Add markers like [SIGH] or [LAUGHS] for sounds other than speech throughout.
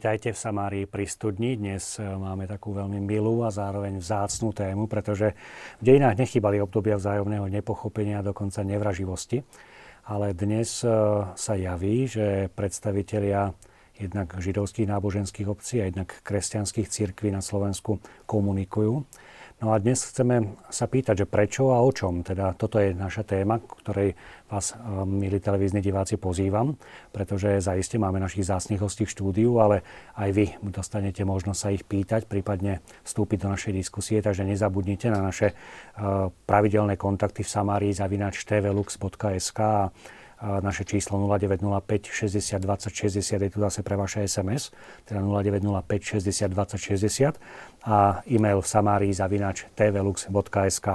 Vítajte v Samárii pri studni. Dnes e, máme takú veľmi milú a zároveň vzácnú tému, pretože v dejinách nechybali obdobia vzájomného nepochopenia a dokonca nevraživosti. Ale dnes e, sa javí, že predstavitelia jednak židovských náboženských obcí a jednak kresťanských církví na Slovensku komunikujú. No a dnes chceme sa pýtať, že prečo a o čom. Teda toto je naša téma, ktorej vás, eh, milí televízni diváci, pozývam, pretože zaiste máme našich zásnych hostí v štúdiu, ale aj vy dostanete možnosť sa ich pýtať, prípadne vstúpiť do našej diskusie, takže nezabudnite na naše eh, pravidelné kontakty v Samárii zavinač tvlux.sk a naše číslo 0905 60 20 60 je tu zase pre vaše SMS, teda 0905 60 20 60 a e-mail samárii zavinač tvlux.sk.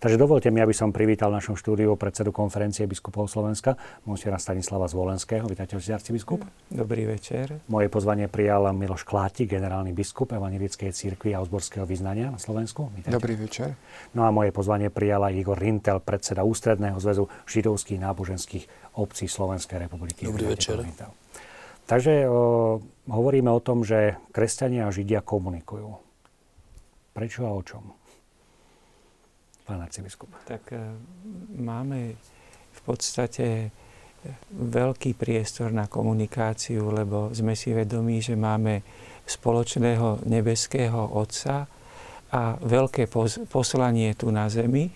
Takže dovolte mi, aby som privítal v našom štúdiu predsedu konferencie biskupov Slovenska, monsiera Stanislava Zvolenského. Vítajte, arcibiskup. Dobrý večer. Moje pozvanie prijal Miloš Kláti, generálny biskup Evangelickej církvy a uzborského vyznania na Slovensku. Vítajte. Dobrý večer. No a moje pozvanie prijala Igor Rintel, predseda Ústredného zväzu židovských náboženských obcí Slovenskej republiky. Dobrý večer. Takže o, hovoríme o tom, že kresťania a židia komunikujú. Prečo a o čom? Pán arcibiskup. Tak e, máme v podstate e, veľký priestor na komunikáciu, lebo sme si vedomí, že máme spoločného nebeského Otca a veľké poslanie tu na zemi.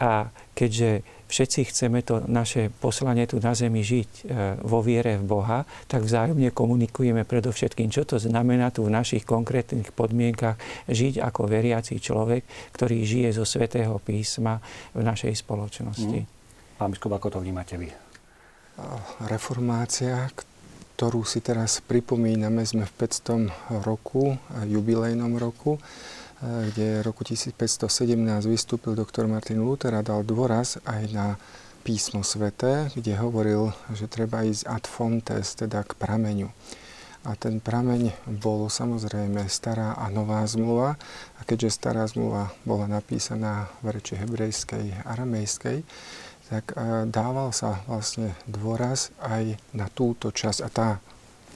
A keďže všetci chceme to naše poslanie tu na zemi žiť e, vo viere v Boha, tak vzájomne komunikujeme predovšetkým, čo to znamená tu v našich konkrétnych podmienkach žiť ako veriaci človek, ktorý žije zo svätého písma v našej spoločnosti. Mm. Pán biskup, ako to vnímate vy? Reformácia, ktorú si teraz pripomíname, sme v 500 roku, jubilejnom roku, kde v roku 1517 vystúpil doktor Martin Luther a dal dôraz aj na písmo sveté, kde hovoril, že treba ísť ad fontes, teda k prameňu. A ten prameň bol samozrejme stará a nová zmluva. A keďže stará zmluva bola napísaná v reči hebrejskej, aramejskej, tak dával sa vlastne dôraz aj na túto časť. A tá,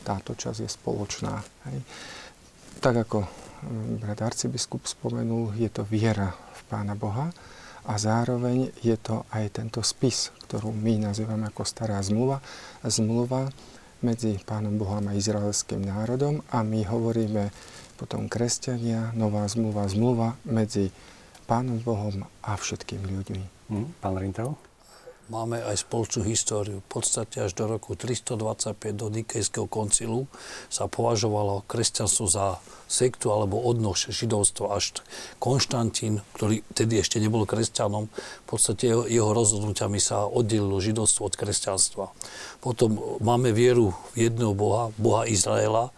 táto časť je spoločná. Hej. Tak ako brat arcibiskup spomenul, je to viera v Pána Boha a zároveň je to aj tento spis, ktorú my nazývame ako stará zmluva, zmluva medzi Pánom Bohom a izraelským národom a my hovoríme potom kresťania, nová zmluva, zmluva medzi Pánom Bohom a všetkými ľuďmi. Hm, pán Rintel? Máme aj spoločnú históriu. V podstate až do roku 325 do Nikejského koncilu sa považovalo kresťanstvo za sektu alebo odnož židovstva až Konštantín, ktorý tedy ešte nebol kresťanom, v podstate jeho, jeho rozhodnutiami sa oddelilo židovstvo od kresťanstva. Potom máme vieru jedného Boha, Boha Izraela,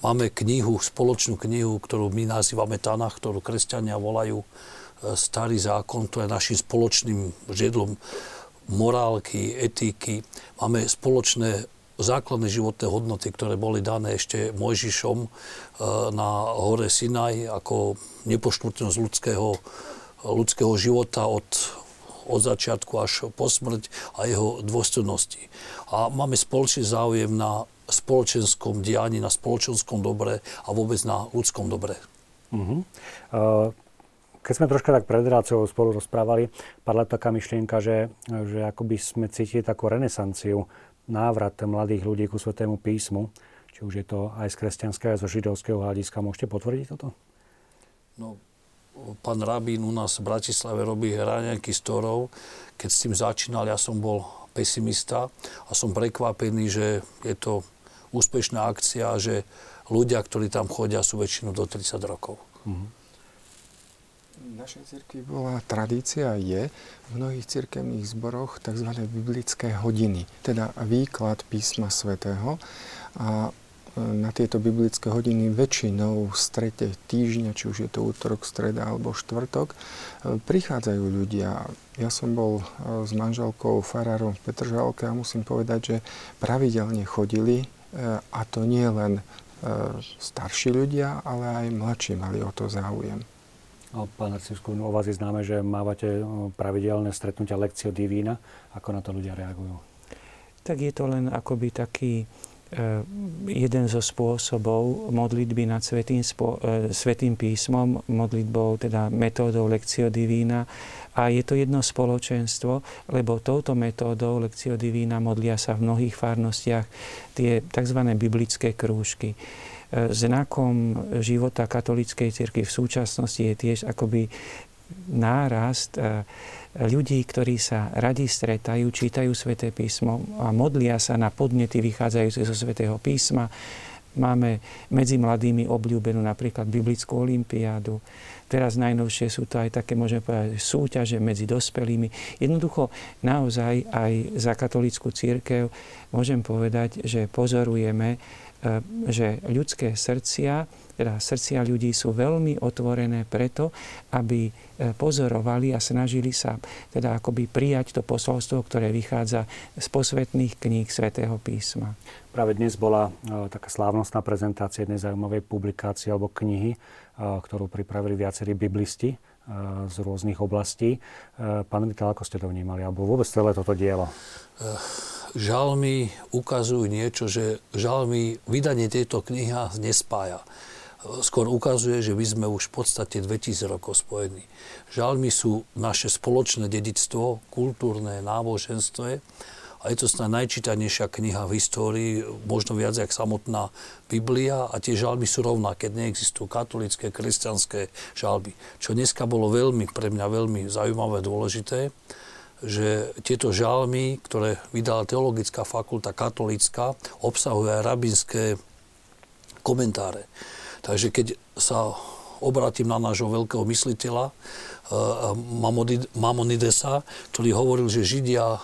máme knihu, spoločnú knihu, ktorú my nazývame Tanach, ktorú kresťania volajú e, Starý zákon, to je našim spoločným žiedlom morálky, etiky. Máme spoločné základné životné hodnoty, ktoré boli dané ešte Mojžišom e, na hore Sinaj ako nepoštvrtnosť ľudského, ľudského života od, od začiatku až po smrť a jeho dôstojnosti. A máme spoločný záujem na spoločenskom dianí, na spoločenskom dobre a vôbec na ľudskom dobre. Uh-huh. Uh, keď sme troška tak pred reláciou spolu rozprávali, padla taká myšlienka, že, že akoby sme cítili takú renesanciu, návrat mladých ľudí ku Svetému písmu, či už je to aj z kresťanského, aj zo židovského hľadiska. Môžete potvrdiť toto? No, pán Rabín u nás v Bratislave robí hraňanky z torov. Keď s tým začínal, ja som bol pesimista a som prekvapený, že je to úspešná akcia, že ľudia, ktorí tam chodia, sú väčšinou do 30 rokov. Mm-hmm našej cirkvi bola tradícia je v mnohých cirkevných zboroch tzv. biblické hodiny, teda výklad písma svätého. A e, na tieto biblické hodiny väčšinou v strete týždňa, či už je to útorok, streda alebo štvrtok, e, prichádzajú ľudia. Ja som bol e, s manželkou farárom v Petržalke a musím povedať, že pravidelne chodili a to nie len starší ľudia, ale aj mladší mali o to záujem. No, pán arcibiskup, o vás je známe, že mávate pravidelné stretnutia lekcio divína. Ako na to ľudia reagujú? Tak je to len akoby taký jeden zo spôsobov modlitby nad Svetým, spo, Svetým písmom, modlitbou, teda metódou Lectio Divina. A je to jedno spoločenstvo, lebo touto metódou Lectio Divina modlia sa v mnohých farnostiach tie tzv. biblické krúžky. Znakom života katolíckej cirkvi v súčasnosti je tiež akoby nárast ľudí, ktorí sa radi stretajú, čítajú sväté písmo a modlia sa na podnety vychádzajúce zo svätého písma. Máme medzi mladými obľúbenú napríklad biblickú olimpiádu. Teraz najnovšie sú to aj také, môžeme povedať, súťaže medzi dospelými. Jednoducho naozaj aj za katolickú církev môžem povedať, že pozorujeme, e, že ľudské srdcia teda srdcia ľudí sú veľmi otvorené preto, aby e, pozorovali a snažili sa teda akoby prijať to posolstvo, ktoré vychádza z posvetných kníh svätého písma. Práve dnes bola e, taká slávnostná prezentácia jednej zaujímavej publikácie alebo knihy, e, ktorú pripravili viacerí biblisti z rôznych oblastí. Pán Vital, ako ste to vnímali? Alebo vôbec celé toto dielo? Žalmy ukazujú niečo, že žalmy, vydanie tejto knihy nespája skôr ukazuje, že my sme už v podstate 2000 rokov spojení. Žalmy sú naše spoločné dedictvo, kultúrne, náboženstve a je to snad najčítanejšia kniha v histórii, možno viac ako samotná Biblia a tie žalmy sú rovnaké, neexistujú katolické, kresťanské žalby. Čo dneska bolo veľmi, pre mňa veľmi zaujímavé, dôležité, že tieto žalmy, ktoré vydala Teologická fakulta katolícka, obsahujú aj rabinské komentáre. Takže keď sa obrátim na nášho veľkého mysliteľa eh, Mamonidesa, ktorý hovoril, že Židia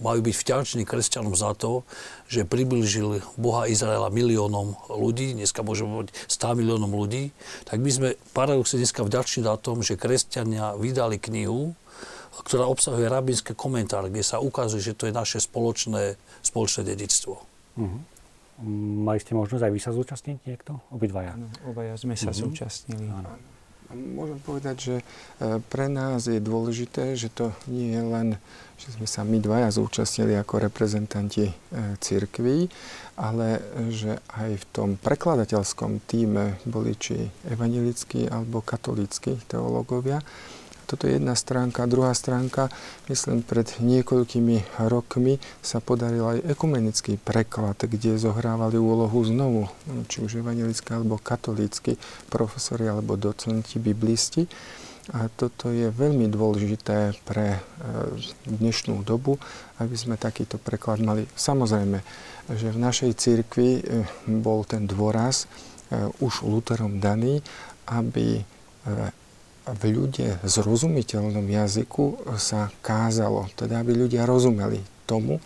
majú byť vťační kresťanom za to, že priblížil Boha Izraela miliónom ľudí, dneska môžeme povedať 100 miliónom ľudí, tak my sme paradoxne dneska vďační za tom, že kresťania vydali knihu, ktorá obsahuje rabinské komentáre, kde sa ukazuje, že to je naše spoločné, spoločné dedictvo. Uh-huh. Mali ste možnosť aj vy sa zúčastniť niekto? Obidvaja? Áno, obaja sme sa mm-hmm. zúčastnili. Áno. Môžem povedať, že e, pre nás je dôležité, že to nie je len, že sme sa my dvaja zúčastnili ako reprezentanti e, cirkví, ale že aj v tom prekladateľskom týme boli či evangelickí alebo katolíckí teológovia, toto je jedna stránka. Druhá stránka, myslím, pred niekoľkými rokmi sa podaril aj ekumenický preklad, kde zohrávali úlohu znovu, či už evangelické alebo katolícky profesori alebo docenti, biblisti. A toto je veľmi dôležité pre e, dnešnú dobu, aby sme takýto preklad mali. Samozrejme, že v našej cirkvi e, bol ten dôraz e, už Lutherom daný, aby v zrozumiteľnom jazyku sa kázalo, teda aby ľudia rozumeli tomu,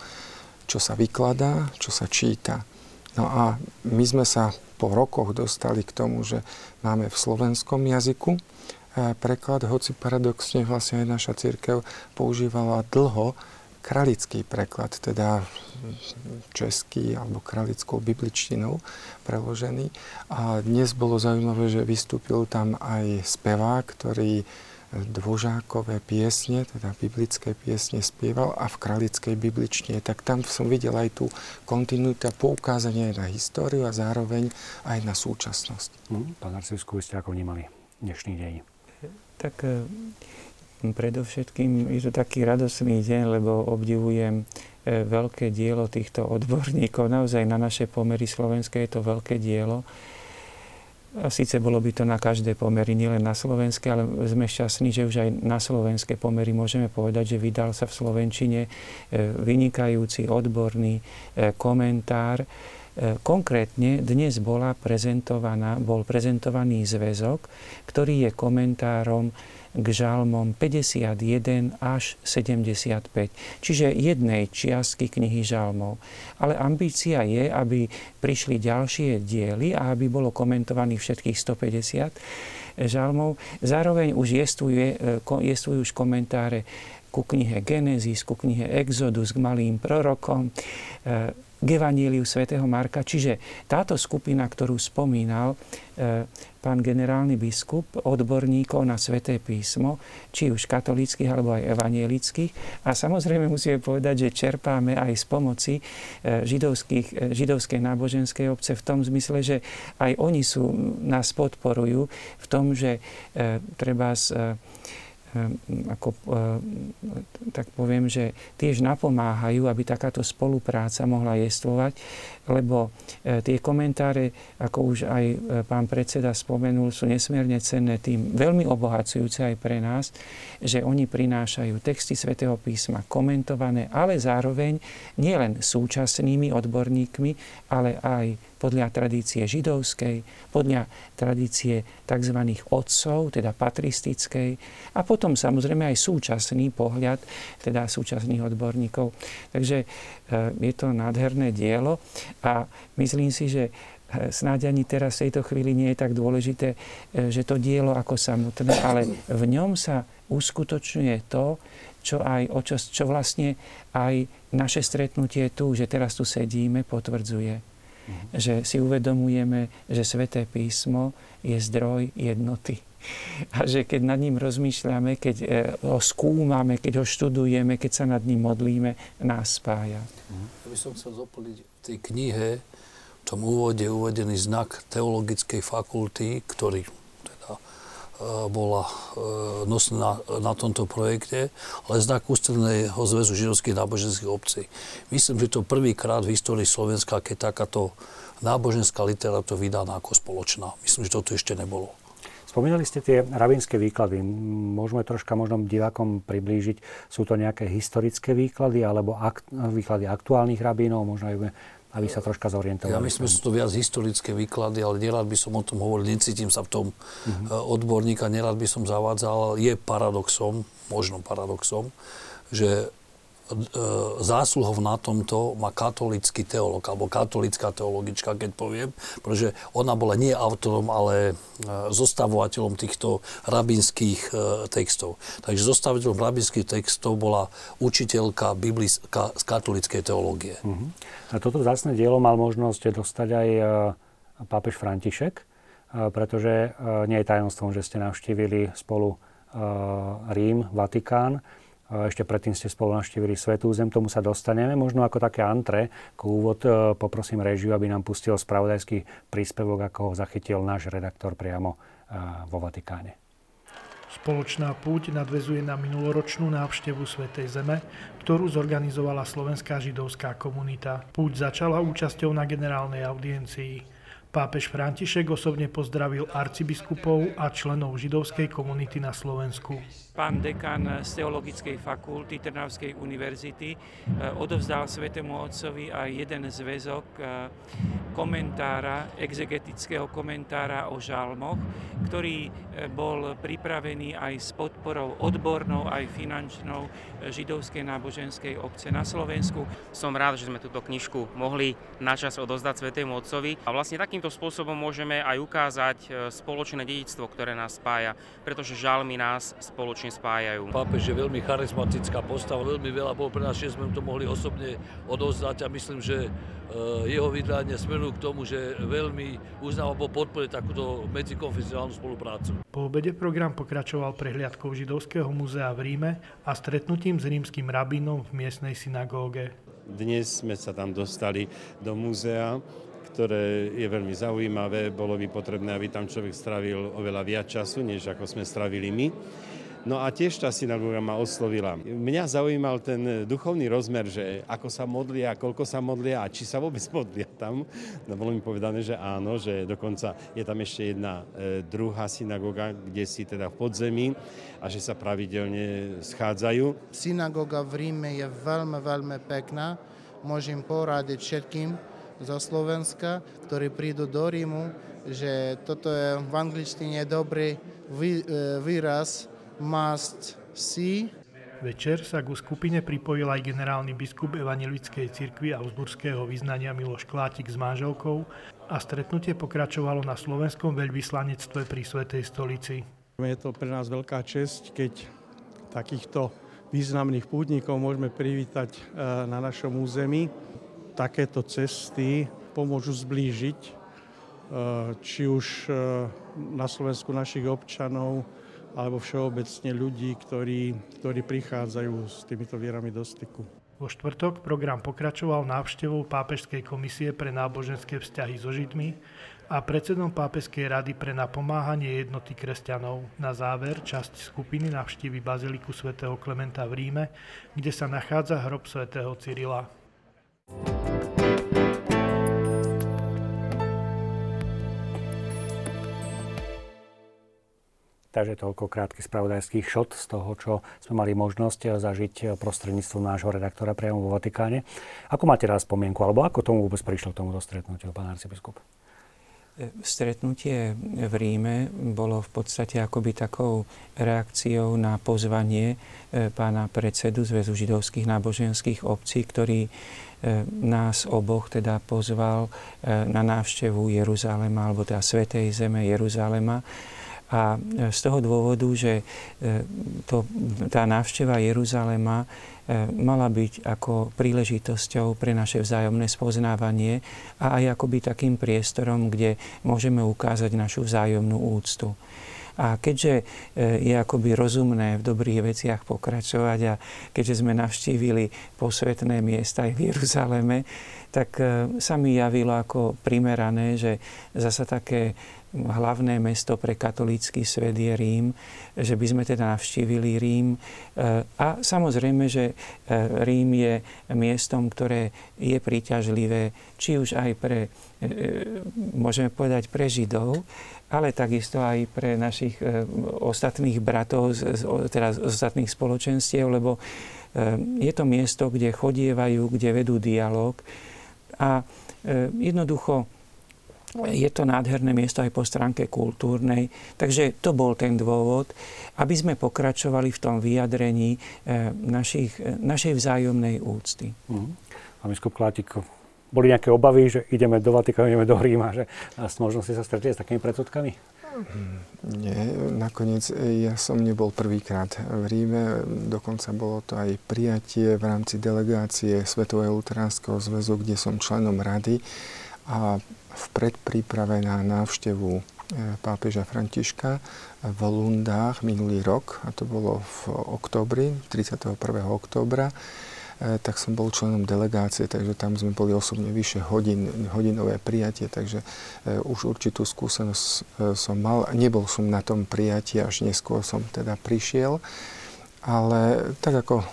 čo sa vykladá, čo sa číta. No a my sme sa po rokoch dostali k tomu, že máme v slovenskom jazyku eh, preklad, hoci paradoxne vlastne aj naša církev používala dlho kralický preklad, teda český alebo kralickou bibličtinou preložený. A dnes bolo zaujímavé, že vystúpil tam aj spevák, ktorý dvožákové piesne, teda biblické piesne spieval a v kralickej bibličtine. Tak tam som videl aj tú kontinuitu poukázanie na históriu a zároveň aj na súčasnosť. Mm, pán Arcivskú, ste ako vnímali dnešný deň? Tak Predovšetkým je to taký radosný deň, lebo obdivujem veľké dielo týchto odborníkov. Naozaj na naše pomery slovenské je to veľké dielo. A síce bolo by to na každé pomery, nielen na slovenské, ale sme šťastní, že už aj na slovenské pomery môžeme povedať, že vydal sa v Slovenčine e, vynikajúci odborný e, komentár. Konkrétne dnes bola prezentovaná, bol prezentovaný zväzok, ktorý je komentárom k žalmom 51 až 75, čiže jednej čiastky knihy žalmov. Ale ambícia je, aby prišli ďalšie diely a aby bolo komentovaných všetkých 150 žalmov. Zároveň už jestvuje, jestvujú už komentáre ku knihe Genesis, ku knihe Exodus, k malým prorokom. K Evaníliu svätého Marka. Čiže táto skupina, ktorú spomínal e, pán generálny biskup, odborníkov na sväté písmo, či už katolických alebo aj evanielických. A samozrejme musíme povedať, že čerpáme aj z pomoci e, židovských, židovskej náboženskej obce v tom zmysle, že aj oni sú, nás podporujú v tom, že treba z ako, ehm, tak poviem, že tiež napomáhajú, aby takáto spolupráca mohla jestvovať, lebo e, tie komentáre, ako už aj e, pán predseda spomenul, sú nesmierne cenné tým, veľmi obohacujúce aj pre nás, že oni prinášajú texty svätého písma komentované, ale zároveň nielen súčasnými odborníkmi, ale aj podľa tradície židovskej, podľa tradície tzv. otcov, teda patristickej a potom samozrejme aj súčasný pohľad, teda súčasných odborníkov. Takže e, je to nádherné dielo a myslím si, že e, snáď ani teraz v tejto chvíli nie je tak dôležité, e, že to dielo ako samotné, ale v ňom sa uskutočňuje to, čo, aj, čo, čo vlastne aj naše stretnutie tu, že teraz tu sedíme, potvrdzuje že si uvedomujeme, že Sveté písmo je zdroj jednoty. A že keď nad ním rozmýšľame, keď e, ho skúmame, keď ho študujeme, keď sa nad ním modlíme, nás spája. Ja by som chcel doplniť v tej knihe, v tom úvode uvedený znak teologickej fakulty, ktorý bola e, nosná na tomto projekte, ale znak Ústredného zväzu židovských náboženských obcí. Myslím, že to prvýkrát v histórii Slovenska, keď takáto náboženská literatúra vydaná ako spoločná. Myslím, že toto ešte nebolo. Spomínali ste tie rabínske výklady. Môžeme troška možno divákom priblížiť, sú to nejaké historické výklady alebo ak, výklady aktuálnych rabínov, možno aj aby sa troška zorientovali. Ja myslím, že sú to viac historické výklady, ale nerad by som o tom hovoril, necítim sa v tom uh-huh. odborníka, nerad by som zavádzal, je paradoxom, možno paradoxom, že E, zásluhou na tomto má katolický teológ, alebo katolická teologička, keď poviem, pretože ona bola nie autorom, ale e, zostavovateľom týchto rabinských e, textov. Takže zostavovateľom rabinských textov bola učiteľka biblická z katolíckej teológie. Uh-huh. A toto zásne dielo mal možnosť dostať aj pápež František, pretože nie je tajomstvom, že ste navštívili spolu Rím, Vatikán ešte predtým ste spolu navštívili Svetú zem, tomu sa dostaneme. Možno ako také antre, ako úvod e, poprosím režiu, aby nám pustil spravodajský príspevok, ako ho zachytil náš redaktor priamo e, vo Vatikáne. Spoločná púť nadvezuje na minuloročnú návštevu Svetej Zeme, ktorú zorganizovala slovenská židovská komunita. Púť začala účasťou na generálnej audiencii. Pápež František osobne pozdravil arcibiskupov a členov židovskej komunity na Slovensku. Pán dekan z Teologickej fakulty Trnavskej univerzity eh, odovzdal Svetému Otcovi aj jeden zväzok eh, komentára, exegetického komentára o žalmoch, ktorý eh, bol pripravený aj s podporou odbornou, aj finančnou židovskej náboženskej obce na Slovensku. Som rád, že sme túto knižku mohli načas odozdať Svetému Otcovi a vlastne takýmto takýmto spôsobom môžeme aj ukázať e, spoločné dedictvo, ktoré nás spája, pretože žalmy nás spoločne spájajú. Pápež je veľmi charizmatická postava, veľmi veľa bol pre nás, že sme to mohli osobne odozdať a myslím, že e, jeho vydania smerujú k tomu, že veľmi uznáva alebo podporuje takúto medzikonfesionálnu spoluprácu. Po obede program pokračoval prehliadkou Židovského múzea v Ríme a stretnutím s rímským rabínom v miestnej synagóge. Dnes sme sa tam dostali do múzea ktoré je veľmi zaujímavé. Bolo by potrebné, aby tam človek stravil oveľa viac času, než ako sme stravili my. No a tiež tá synagóga ma oslovila. Mňa zaujímal ten duchovný rozmer, že ako sa modlia, koľko sa modlia a či sa vôbec modlia tam. No bolo mi povedané, že áno, že dokonca je tam ešte jedna e, druhá synagóga, kde si teda v podzemí a že sa pravidelne schádzajú. Synagóga v Ríme je veľmi, veľmi pekná. Môžem poradiť všetkým, zo Slovenska, ktorí prídu do Rímu, že toto je v angličtine dobrý e, výraz must see. Večer sa ku skupine pripojil aj generálny biskup Evangelickej cirkvi a uzburského vyznania Miloš Klátik s manželkou a stretnutie pokračovalo na slovenskom veľvyslanectve pri Svetej stolici. Je to pre nás veľká česť, keď takýchto významných pútnikov môžeme privítať e, na našom území. Takéto cesty pomôžu zblížiť e, či už e, na Slovensku našich občanov, alebo všeobecne ľudí, ktorí, ktorí prichádzajú s týmito vierami do styku. Vo štvrtok program pokračoval návštevou Pápežskej komisie pre náboženské vzťahy so Židmi a predsedom Pápežskej rady pre napomáhanie jednoty kresťanov. Na záver časť skupiny navštívi Baziliku svätého Klementa v Ríme, kde sa nachádza hrob svätého Cyrila. Takže toľko krátky spravodajský šot z toho, čo sme mali možnosť zažiť prostredníctvom nášho redaktora priamo vo Vatikáne. Ako máte raz spomienku, alebo ako tomu vôbec prišlo k tomuto stretnutiu, pán arcibiskup? Stretnutie v Ríme bolo v podstate akoby takou reakciou na pozvanie pána predsedu Zväzu židovských náboženských obcí, ktorý nás oboch teda pozval e, na návštevu Jeruzalema, alebo teda Svetej zeme Jeruzalema a e, z toho dôvodu, že e, to, tá návšteva Jeruzalema e, mala byť ako príležitosťou pre naše vzájomné spoznávanie a aj akoby takým priestorom, kde môžeme ukázať našu vzájomnú úctu. A keďže je akoby rozumné v dobrých veciach pokračovať a keďže sme navštívili posvetné miesta aj v Jeruzaleme, tak sa mi javilo ako primerané, že zasa také hlavné mesto pre katolícky svet je Rím, že by sme teda navštívili Rím. E, a samozrejme, že e, Rím je miestom, ktoré je príťažlivé, či už aj pre, e, môžeme povedať, pre Židov, ale takisto aj pre našich ostatných bratov, teda z ostatných spoločenstiev, lebo je to miesto, kde chodievajú, kde vedú dialog a jednoducho je to nádherné miesto aj po stránke kultúrnej. Takže to bol ten dôvod, aby sme pokračovali v tom vyjadrení našich, našej vzájomnej úcty. Mm. Pán biskup Klátik, boli nejaké obavy, že ideme do Vatikánu, ideme do Ríma, že možno si sa stretli s takými predsudkami? Nie, nakoniec eh, ja som nebol prvýkrát v Ríme, dokonca bolo to aj prijatie v rámci delegácie Svetového luteránskeho zväzu, kde som členom rady a v predpríprave na návštevu e, pápeža Františka v Lundách minulý rok, a to bolo v oktobri, 31. októbra, e, tak som bol členom delegácie, takže tam sme boli osobne vyše hodin, hodinové prijatie, takže e, už určitú skúsenosť som mal. Nebol som na tom prijatí, až neskôr som teda prišiel. Ale tak ako e,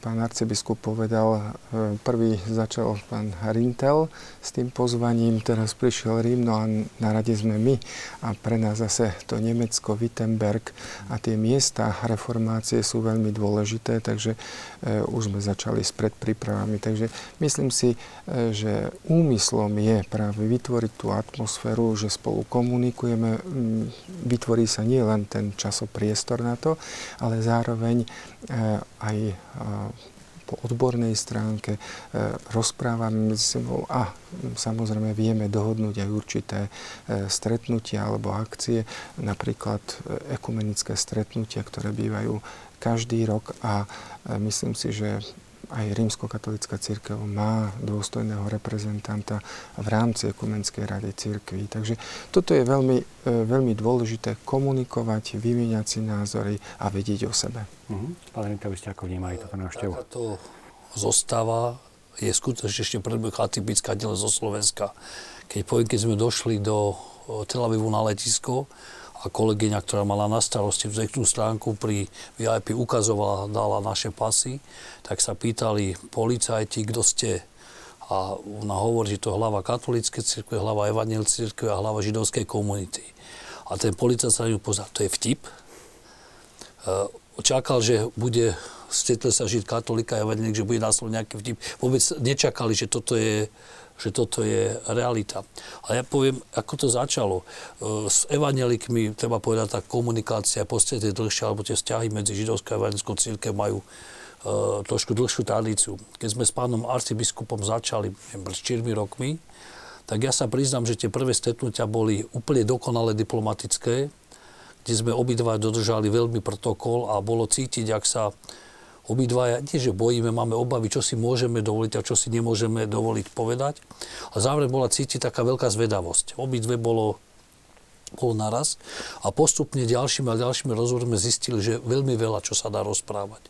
pán arcibiskup povedal, e, prvý začal pán Rintel s tým pozvaním, teraz prišiel Rím, no a na rade sme my a pre nás zase to Nemecko, Wittenberg a tie miesta reformácie sú veľmi dôležité, takže e, už sme začali s predprípravami. Takže myslím si, že úmyslom je práve vytvoriť tú atmosféru, že spolu komunikujeme, vytvorí sa nie len ten časopriestor na to, ale zároveň aj eh, po odbornej stránke eh, rozprávame medzi sebou a samozrejme vieme dohodnúť aj určité stretnutia alebo akcie, napríklad ekumenické stretnutia, ktoré bývajú každý rok a myslím si, že aj rímskokatolická církev má dôstojného reprezentanta v rámci ekumenskej rady církvy. Takže toto je veľmi, e, veľmi dôležité komunikovať, vymieňať si názory a vedieť o sebe. Uh-huh. Pán Rinka, vy ste ako vnímali toto návštevu? Takáto zostava je skutočne ešte predbeh atypická nielen zo Slovenska. Keď poviem, keď sme došli do Tel Avivu na letisko, a kolegyňa, ktorá mala na starosti vzektú stránku pri VIP ukazovala, dala naše pasy, tak sa pýtali policajti, kto ste. A ona hovorí, že to je hlava katolíckej cirkve, hlava evangelickej cirkve a hlava židovskej komunity. A ten policajt sa ju pozrel, to je vtip. E, čakal, že bude stretli sa žiť katolika a evangelik, že bude následne nejaký vtip. Vôbec nečakali, že toto je že toto je realita. A ja poviem, ako to začalo. E, s evanelikmi, treba povedať, tá komunikácia je dlhšia, alebo tie vzťahy medzi židovskou a evangelickou církev majú e, trošku dlhšiu tradíciu. Keď sme s pánom arcibiskupom začali pred 4 rokmi, tak ja sa priznám, že tie prvé stretnutia boli úplne dokonale diplomatické, kde sme obidva dodržali veľmi protokol a bolo cítiť, ak sa obidvaja, nie že bojíme, máme obavy, čo si môžeme dovoliť a čo si nemôžeme dovoliť povedať. A zároveň bola cítiť taká veľká zvedavosť. Obidve bolo bol naraz a postupne ďalšími a ďalšími rozhovormi zistili, že veľmi veľa, čo sa dá rozprávať.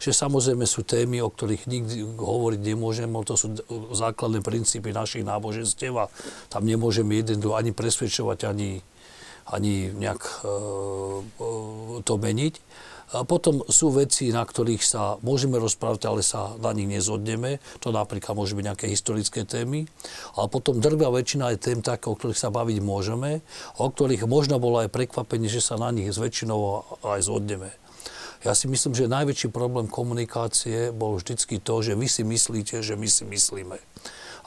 Že samozrejme sú témy, o ktorých nikdy hovoriť nemôžeme, to sú základné princípy našich náboženstiev a tam nemôžeme jeden ani presvedčovať, ani, ani nejak e, e to meniť. Potom sú veci, na ktorých sa môžeme rozprávať, ale sa na nich nezhodneme. To napríklad môže byť nejaké historické témy. Ale potom drvia väčšina aj tém také, o ktorých sa baviť môžeme, o ktorých možno bolo aj prekvapenie, že sa na nich s väčšinou aj zhodneme. Ja si myslím, že najväčší problém komunikácie bol vždycky to, že vy si myslíte, že my si myslíme.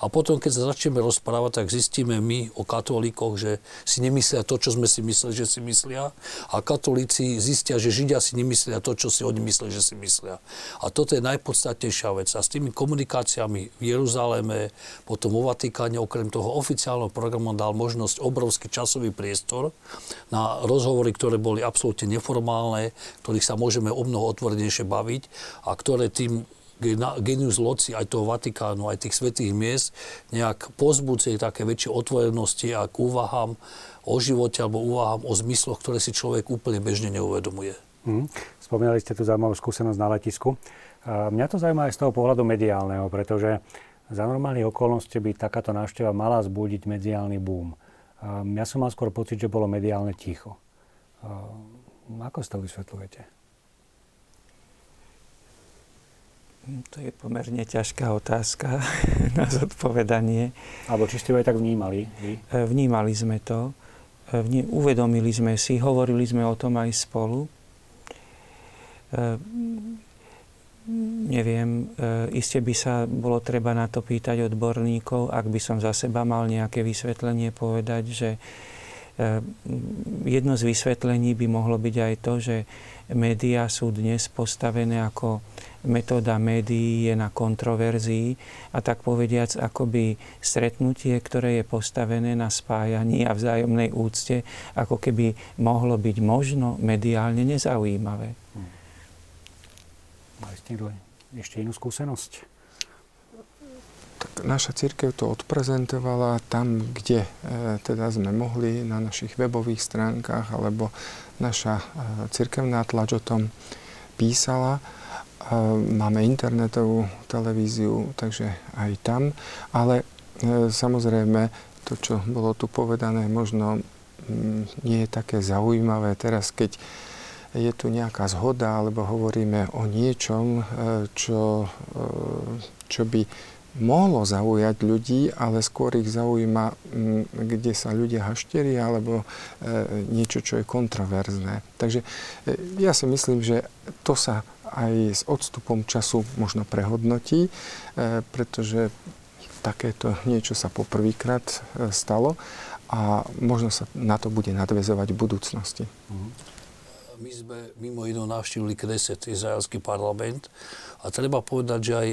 A potom, keď sa začneme rozprávať, tak zistíme my o katolíkoch, že si nemyslia to, čo sme si mysleli, že si myslia. A katolíci zistia, že Židia si nemyslia to, čo si oni mysleli, že si myslia. A toto je najpodstatnejšia vec. A s tými komunikáciami v Jeruzaleme, potom vo Vatikáne, okrem toho oficiálneho programu dal možnosť obrovský časový priestor na rozhovory, ktoré boli absolútne neformálne, ktorých sa môžeme o mnoho otvorenejšie baviť a ktoré tým genius loci aj toho Vatikánu, aj tých svetých miest nejak pozbudzie také väčšie otvorenosti a k úvahám o živote alebo úvahám o zmysloch, ktoré si človek úplne bežne neuvedomuje. Hmm. Spomínali ste tu zaujímavú skúsenosť na letisku. Mňa to zaujíma aj z toho pohľadu mediálneho, pretože za normálnych okolností by takáto návšteva mala zbudiť mediálny boom. Ja som mal skôr pocit, že bolo mediálne ticho. Ako si to vysvetľujete? To je pomerne ťažká otázka [LAUGHS] na zodpovedanie. Alebo či ste ho aj tak vnímali? Vy? E, vnímali sme to. E, uvedomili sme si, hovorili sme o tom aj spolu. E, neviem, iste by sa bolo treba na to pýtať odborníkov, ak by som za seba mal nejaké vysvetlenie povedať, že jedno z vysvetlení by mohlo byť aj to, že médiá sú dnes postavené ako metóda médií je na kontroverzii a tak povediac akoby stretnutie, ktoré je postavené na spájaní a vzájomnej úcte, ako keby mohlo byť možno mediálne nezaujímavé. Hmm. Mali ste ešte inú skúsenosť? Tak naša církev to odprezentovala tam, kde e, teda sme mohli, na našich webových stránkach, alebo naša e, církevná tlač o tom písala. Máme internetovú televíziu, takže aj tam. Ale e, samozrejme, to, čo bolo tu povedané, možno mm, nie je také zaujímavé teraz, keď je tu nejaká zhoda, alebo hovoríme o niečom, e, čo, e, čo by mohlo zaujať ľudí, ale skôr ich zaujíma, mm, kde sa ľudia hašteria, alebo niečo, čo je kontroverzné. Takže ja si myslím, že to sa aj s odstupom času možno prehodnotí, e, pretože takéto niečo sa poprvýkrát e, stalo a možno sa na to bude nadvezovať v budúcnosti. Mhm. My sme mimo iného navštívili Kneset, izraelský parlament a treba povedať, že aj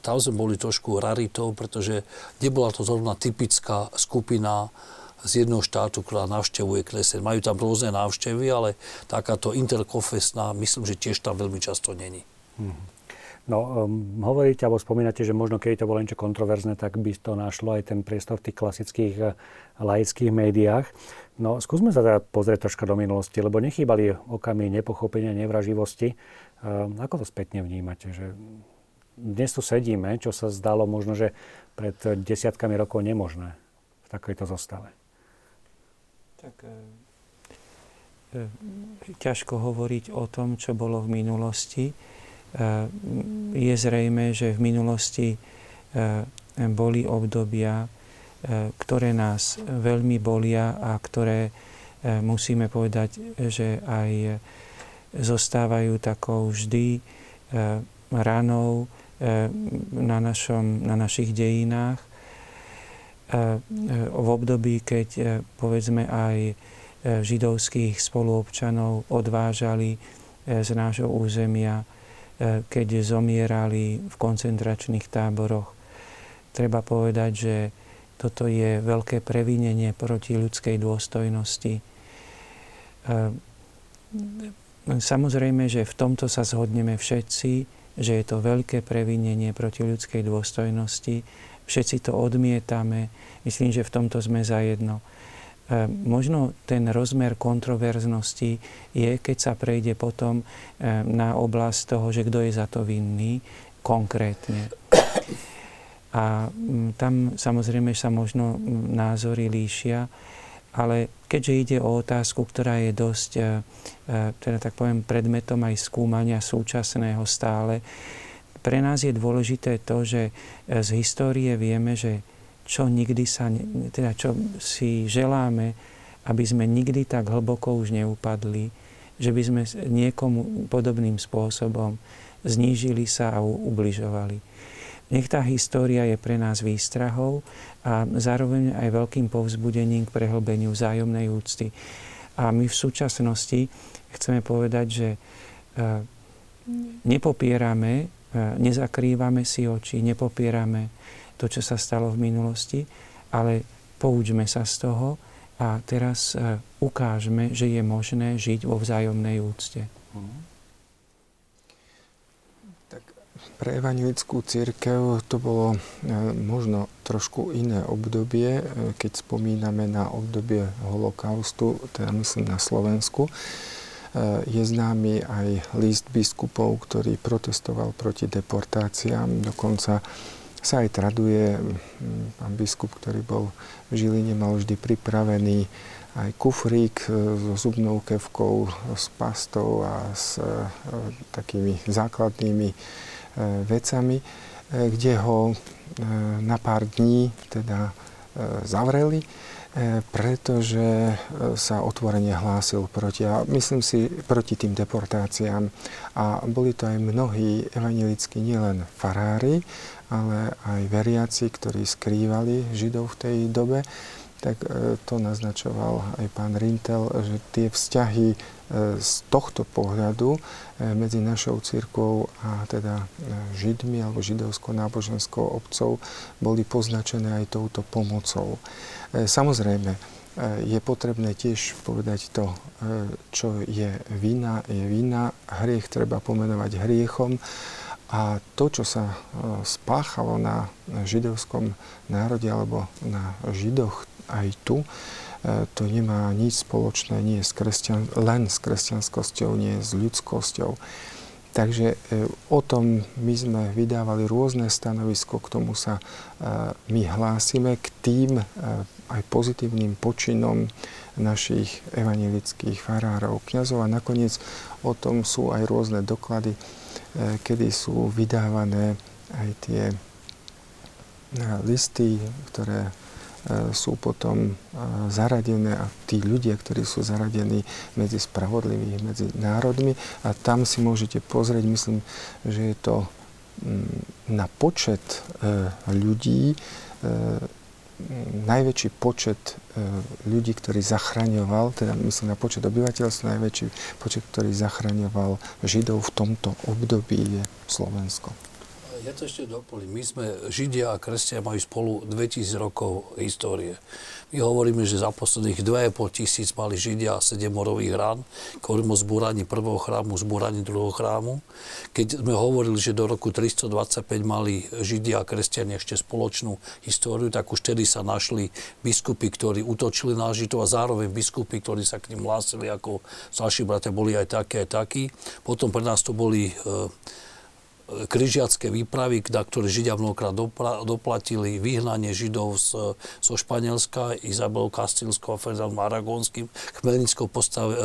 tam sme boli trošku raritou, pretože nebola to zrovna typická skupina z jedného štátu, ktorá navštevuje Kneset. Majú tam rôzne návštevy, ale takáto interkonfesná, myslím, že tiež tam veľmi často není. Hmm. No, um, hovoríte alebo spomínate, že možno keď to bolo niečo kontroverzné, tak by to našlo aj ten priestor v tých klasických uh, laických médiách. No, skúsme sa teda pozrieť troška do minulosti, lebo nechýbali okamy nepochopenia, nevraživosti. Uh, ako to spätne vnímate? Že dnes tu sedíme, čo sa zdalo možno, že pred desiatkami rokov nemožné v takejto zostave. Tak e, e, ťažko hovoriť o tom, čo bolo v minulosti. E, je zrejme, že v minulosti boli obdobia, ktoré nás veľmi bolia a ktoré musíme povedať, že aj zostávajú takou vždy ranou na, našom, na našich dejinách v období, keď e, povedzme aj židovských spoluobčanov odvážali z nášho územia, keď zomierali v koncentračných táboroch. Treba povedať, že toto je veľké previnenie proti ľudskej dôstojnosti. Samozrejme, že v tomto sa zhodneme všetci, že je to veľké previnenie proti ľudskej dôstojnosti. Všetci to odmietame. Myslím, že v tomto sme zajedno. E, možno ten rozmer kontroverznosti je, keď sa prejde potom e, na oblasť toho, že kto je za to vinný konkrétne. A tam samozrejme sa možno názory líšia, ale keďže ide o otázku, ktorá je dosť, e, teda tak poviem, predmetom aj skúmania súčasného stále, pre nás je dôležité to, že z histórie vieme, že čo nikdy sa, teda čo si želáme, aby sme nikdy tak hlboko už neupadli, že by sme niekomu podobným spôsobom znížili sa a ubližovali. Nech tá história je pre nás výstrahou a zároveň aj veľkým povzbudením k prehlbeniu vzájomnej úcty. A my v súčasnosti chceme povedať, že e, nepopierame, e, nezakrývame si oči, nepopierame to, čo sa stalo v minulosti, ale poučme sa z toho a teraz e, ukážme, že je možné žiť vo vzájomnej úcte. Tak pre evangelickú církev to bolo e, možno trošku iné obdobie, e, keď spomíname na obdobie holokaustu, teda myslím na Slovensku. Je známy aj list biskupov, ktorý protestoval proti deportáciám, dokonca sa aj traduje, pán biskup, ktorý bol v Žiline, mal vždy pripravený aj kufrík e, so zubnou kevkou, s pastou a s e, takými základnými e, vecami, kde ho na pár dní teda zavreli, pretože sa otvorene hlásil proti, a myslím si, proti tým deportáciám. A boli to aj mnohí evangelickí, nielen farári, ale aj veriaci, ktorí skrývali Židov v tej dobe, tak e, to naznačoval aj pán Rintel, že tie vzťahy e, z tohto pohľadu e, medzi našou církvou a teda Židmi alebo židovskou náboženskou obcov boli poznačené aj touto pomocou. Samozrejme, je potrebné tiež povedať to, čo je vina, je vina, hriech treba pomenovať hriechom a to, čo sa spáchalo na židovskom národe alebo na židoch aj tu, e, to nemá nič spoločné nie s kresťan, len s kresťanskosťou, nie s ľudskosťou. Takže e, o tom my sme vydávali rôzne stanovisko, k tomu sa my hlásime, k tým aj pozitívnym počinom našich evangelických farárov, kniazov a nakoniec o tom sú aj rôzne doklady E, kedy sú vydávané aj tie e, listy, ktoré e, sú potom zaradené a tí ľudia, ktorí sú zaradení medzi spravodlivých, medzi národmi a tam si môžete pozrieť, myslím, že je to mm, na počet ľudí najväčší počet e, ľudí, ktorý zachraňoval, teda myslím na počet obyvateľstva, najväčší počet, ktorý zachraňoval Židov v tomto období je Slovensko. Ja to ešte doplním. My sme, Židia a kresťania majú spolu 2000 rokov histórie. My hovoríme, že za posledných 2,5 tisíc mali Židia 7 morových rán. Hovoríme o zbúraní prvého chrámu, zbúraní druhého chrámu. Keď sme hovorili, že do roku 325 mali Židia a kresťania ešte spoločnú históriu, tak už tedy sa našli biskupy, ktorí útočili na Židov a zároveň biskupy, ktorí sa k ním hlásili ako starší bratia, boli aj také, aj takí. Potom pre nás to boli e, križiacké výpravy, na ktoré Židia mnohokrát doplatili, vyhnanie Židov z, zo Španielska, Izabel Kastilskou a Ferdinand Aragónskym, Chmelnickou postav, e,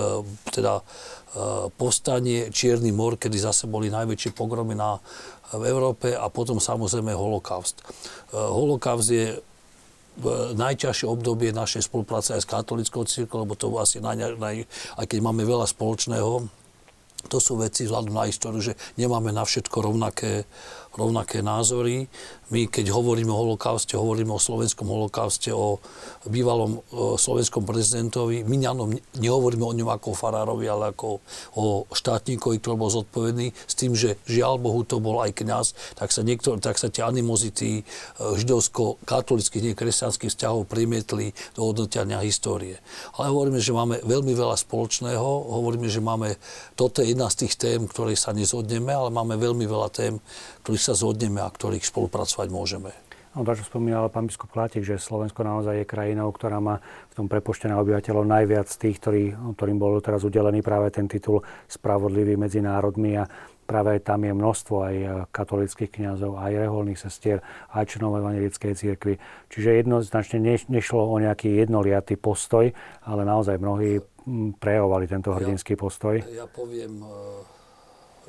teda e, povstanie, Čierny mor, kedy zase boli najväčšie pogromy na, v Európe a potom samozrejme holokaust. E, holokaust je najťažšie obdobie našej spolupráce aj s katolickou církou, lebo to asi naj, naj, aj keď máme veľa spoločného, to sú veci vzhľadom na históriu, že nemáme na všetko rovnaké, rovnaké názory. My, keď hovoríme o holokauste, hovoríme o slovenskom holokauste, o bývalom slovenskom prezidentovi. My nehovoríme o ňom ako o farárovi, ale ako o štátníkovi, ktorý bol zodpovedný, s tým, že žiaľ Bohu to bol aj kňaz, tak sa, niektor, tak sa tie animozity e, židovsko-katolických, nekresťanských vzťahov primietli do hodnotenia histórie. Ale hovoríme, že máme veľmi veľa spoločného, hovoríme, že máme, toto je jedna z tých tém, ktorých sa nezhodneme, ale máme veľmi veľa tém, ktorých sa zhodneme a ktorých spolupracovať môžeme. No, to, čo spomínal pán biskup Klátik, že Slovensko naozaj je krajinou, ktorá má v tom prepočte na obyvateľov najviac tých, ktorí, ktorým bol teraz udelený práve ten titul Spravodlivý medzi národmi a práve tam je množstvo aj katolických kňazov, aj reholných sestier, aj členov evangelickej cirkvi. Čiže jednoznačne nešlo o nejaký jednoliatý postoj, ale naozaj mnohí prejavovali tento hrdinský postoj. Ja, ja poviem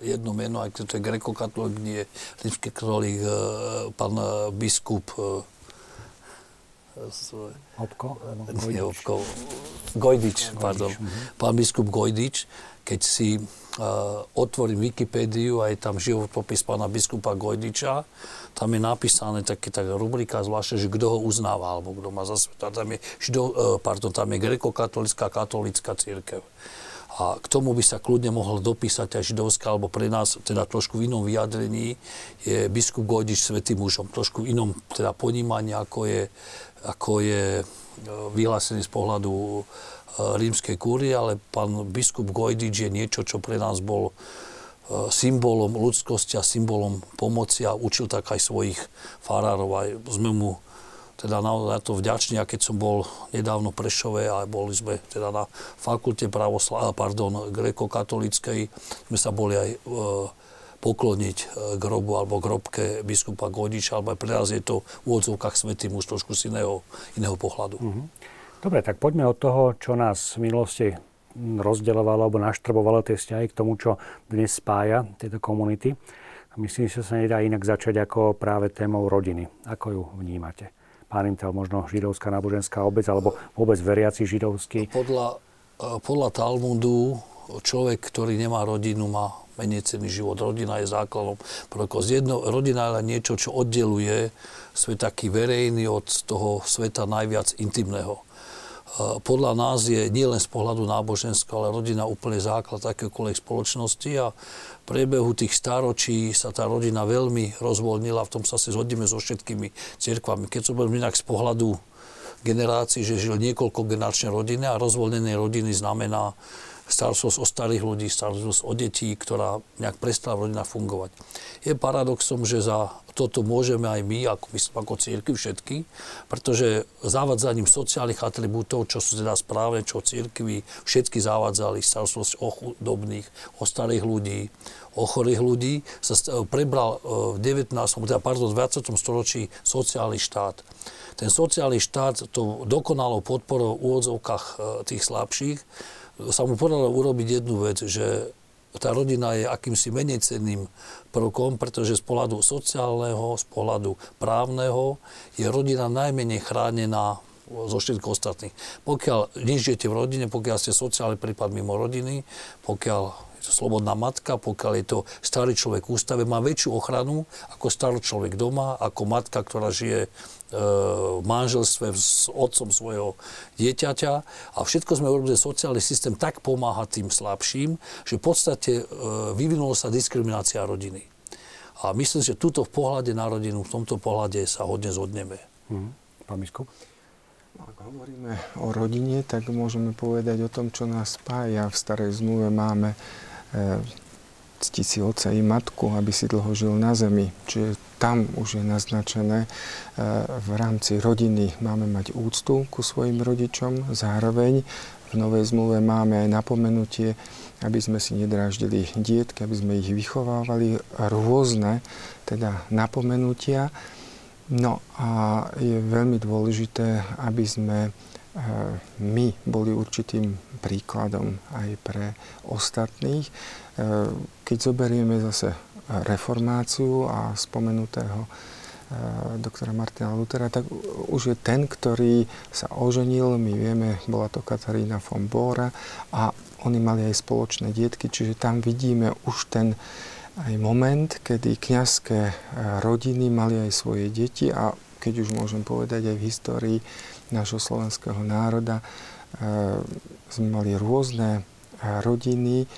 jedno meno, aj to je grekokatolík, nie rímsky katolík, e, pán e, biskup Obko? E, nie, Obko. Gojdič, pardon. Mhm. Pán biskup Gojdič, keď si uh, otvorím Wikipédiu, aj tam životopis pána biskupa Gojdiča, tam je napísané také, tak rubrika zvláštne, že kto ho uznáva, alebo kto má za sveta. Tam je, žido, uh, pardon, tam je grekokatolická katolická církev. A k tomu by sa kľudne mohol dopísať aj židovská, alebo pre nás teda trošku v inom vyjadrení je biskup Gojdič svetým mužom. Trošku v inom teda ponímaní, ako je, ako je e, vyhlásený z pohľadu e, rímskej kúrie, ale pán biskup Gojdič je niečo, čo pre nás bol e, symbolom ľudskosti a symbolom pomoci a učil tak aj svojich farárov. Aj sme mu teda naozaj to vďačný, a keď som bol nedávno v a boli sme teda na fakulte pravosla, pardon, grekokatolíckej, sme sa boli aj e, pokloniť e, grobu alebo grobke biskupa Godiča, alebo aj pre nás je to v úvodzovkách svetý muž trošku z iného, iného pohľadu. Mm-hmm. Dobre, tak poďme od toho, čo nás v minulosti rozdeľovalo alebo naštrbovalo tie vzťahy k tomu, čo dnes spája tieto komunity. Myslím, že sa nedá inak začať ako práve témou rodiny. Ako ju vnímate? Pán Intel, možno židovská náboženská obec, alebo vôbec veriaci židovský? Podľa, e, podľa Talmudu človek, ktorý nemá rodinu, má menej cenný život. Rodina je základom. Jedno, rodina je niečo, čo oddeluje svet taký verejný od toho sveta najviac intimného. E, podľa nás je nielen z pohľadu náboženstva, ale rodina úplne základ akékoľvek spoločnosti a priebehu tých stáročí sa tá rodina veľmi rozvoľnila, v tom sa si zhodíme so všetkými cirkvami. Keď bol inak z pohľadu generácií, že žil niekoľko generačné rodiny a rozvoľnené rodiny znamená starostlosť o starých ľudí, starostlosť o detí, ktorá nejak prestala v rodinách fungovať. Je paradoxom, že za toto môžeme aj my, ako, myslím, ako círky všetky, pretože zavadzaním sociálnych atribútov, čo sú teda správne, čo církvy všetky zavadzali, starostlosť o chudobných, o starých ľudí, o chorých ľudí, sa prebral e, v 19. teda pardon, v 20. storočí sociálny štát. Ten sociálny štát to dokonalo podporou v úvodzovkách e, tých slabších sa mu podalo urobiť jednu vec, že tá rodina je akýmsi menej cenným prvkom, pretože z pohľadu sociálneho, z pohľadu právneho je rodina najmenej chránená zo všetkých ostatných. Pokiaľ nežijete v rodine, pokiaľ ste sociálny prípad mimo rodiny, pokiaľ slobodná matka, pokiaľ je to starý človek v ústave, má väčšiu ochranu ako starý človek doma, ako matka, ktorá žije v manželstve s otcom svojho dieťaťa. A všetko sme urobili, sociálny systém tak pomáha tým slabším, že v podstate e, vyvinula sa diskriminácia rodiny. A myslím, že túto v pohľade na rodinu, v tomto pohľade sa hodne zhodneme. Mm. Pán Biskup? Ak hovoríme o rodine, tak môžeme povedať o tom, čo nás spája. V starej zmluve máme E, cti si otca i matku, aby si dlho žil na zemi. Čiže tam už je naznačené, e, v rámci rodiny máme mať úctu ku svojim rodičom, zároveň v Novej zmluve máme aj napomenutie, aby sme si nedráždili dietky, aby sme ich vychovávali, rôzne teda napomenutia. No a je veľmi dôležité, aby sme my boli určitým príkladom aj pre ostatných. E, keď zoberieme zase reformáciu a spomenutého e, doktora Martina Lutera, tak už je ten, ktorý sa oženil, my vieme, bola to Katarína von Bora a oni mali aj spoločné dietky, čiže tam vidíme už ten aj moment, kedy kňazské rodiny mali aj svoje deti a keď už môžem povedať aj v histórii nášho slovenského národa, sme mali rôzne rodiny,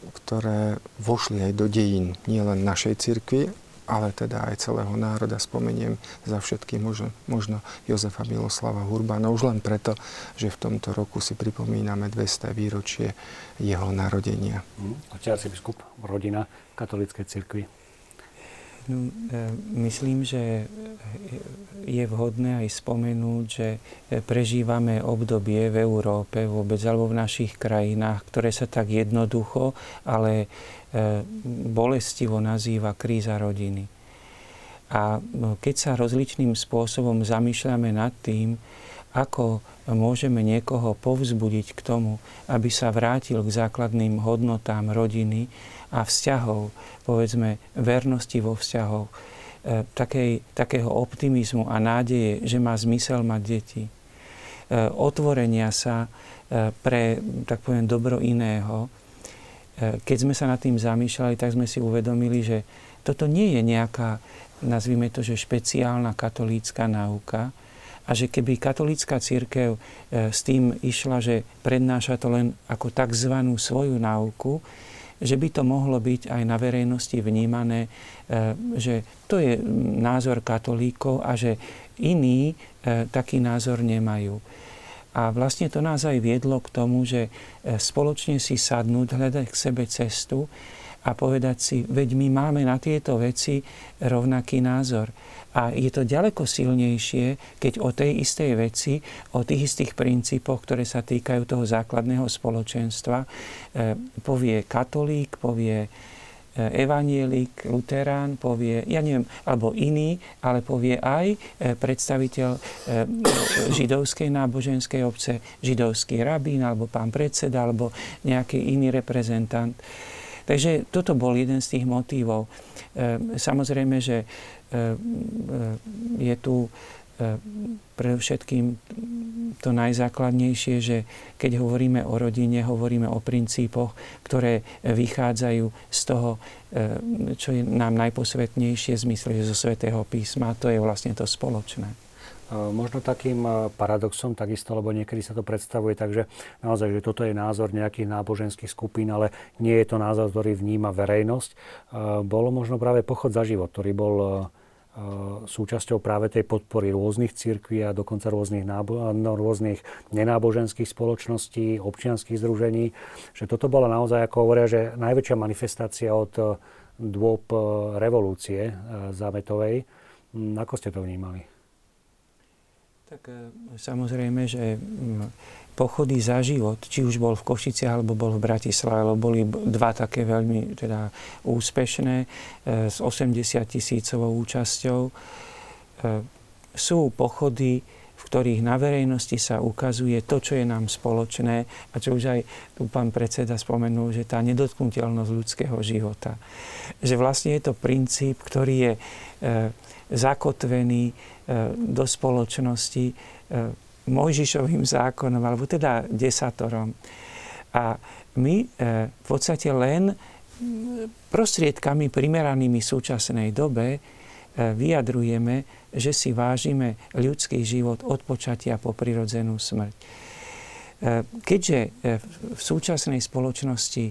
ktoré vošli aj do dejín nielen našej cirkvi, ale teda aj celého národa. Spomeniem za všetky možno, možno Jozefa Miloslava Hurbána, už len preto, že v tomto roku si pripomíname 200 výročie jeho narodenia. Hm, arcibiskup, rodina katolíckej cirkvi. No, e, myslím, že je vhodné aj spomenúť, že prežívame obdobie v Európe vôbec alebo v našich krajinách, ktoré sa tak jednoducho, ale e, bolestivo nazýva kríza rodiny. A no, keď sa rozličným spôsobom zamýšľame nad tým, ako môžeme niekoho povzbudiť k tomu, aby sa vrátil k základným hodnotám rodiny, a vzťahov, povedzme vernosti vo vzťahoch, e, takej, takého optimizmu a nádeje, že má zmysel mať deti, e, otvorenia sa e, pre, tak poviem, dobro iného. Keď sme sa nad tým zamýšľali, tak sme si uvedomili, že toto nie je nejaká, nazvime to, že špeciálna katolícka náuka, a že keby katolícka církev s tým išla, že prednáša to len ako tzv. svoju náuku, že by to mohlo byť aj na verejnosti vnímané, e, že to je názor katolíkov a že iní e, taký názor nemajú. A vlastne to nás aj viedlo k tomu, že e, spoločne si sadnúť, hľadať k sebe cestu a povedať si, veď my máme na tieto veci rovnaký názor. A je to ďaleko silnejšie, keď o tej istej veci, o tých istých princípoch, ktoré sa týkajú toho základného spoločenstva, eh, povie katolík, povie eh, evanielik, luterán, povie, ja neviem, alebo iný, ale povie aj eh, predstaviteľ židovskej náboženskej obce, židovský rabín, alebo pán predseda, alebo nejaký iný reprezentant. Takže toto bol jeden z tých motívov. Samozrejme, že E, e, je tu e, predovšetkým to najzákladnejšie, že keď hovoríme o rodine, hovoríme o princípoch, ktoré vychádzajú z toho, čo je nám najposvetnejšie zmysle zo Svetého písma. To je vlastne to spoločné. Možno takým paradoxom takisto, lebo niekedy sa to predstavuje tak, že naozaj, že toto je názor nejakých náboženských skupín, ale nie je to názor, ktorý vníma verejnosť. Bolo možno práve pochod za život, ktorý bol súčasťou práve tej podpory rôznych cirkví a dokonca rôznych, nábo- no, rôznych nenáboženských spoločností, občianských združení. Že toto bola naozaj, ako hovoria, že najväčšia manifestácia od dôb revolúcie zámetovej. Hm, ako ste to vnímali? Tak samozrejme, že hm, pochody za život, či už bol v Košici alebo bol v Bratislave, lebo boli dva také veľmi teda, úspešné e, s 80 tisícovou účasťou. E, sú pochody, v ktorých na verejnosti sa ukazuje to, čo je nám spoločné a čo už aj tu pán predseda spomenul, že tá nedotknutelnosť ľudského života. Že vlastne je to princíp, ktorý je e, zakotvený e, do spoločnosti e, Mojžišovým zákonom, alebo teda desatorom. A my e, v podstate len prostriedkami primeranými súčasnej dobe e, vyjadrujeme, že si vážime ľudský život od počatia po prirodzenú smrť. E, keďže v súčasnej spoločnosti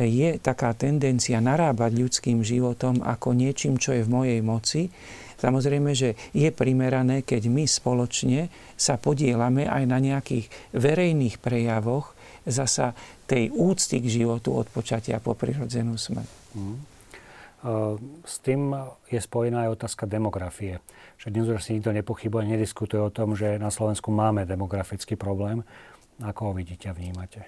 je taká tendencia narábať ľudským životom ako niečím, čo je v mojej moci, Samozrejme, že je primerané, keď my spoločne sa podielame aj na nejakých verejných prejavoch zasa tej úcty k životu od počatia po prirodzenú smrť. Mm. S tým je spojená aj otázka demografie. Že dnes už si nikto nepochybuje, nediskutuje o tom, že na Slovensku máme demografický problém. Ako ho vidíte a vnímate?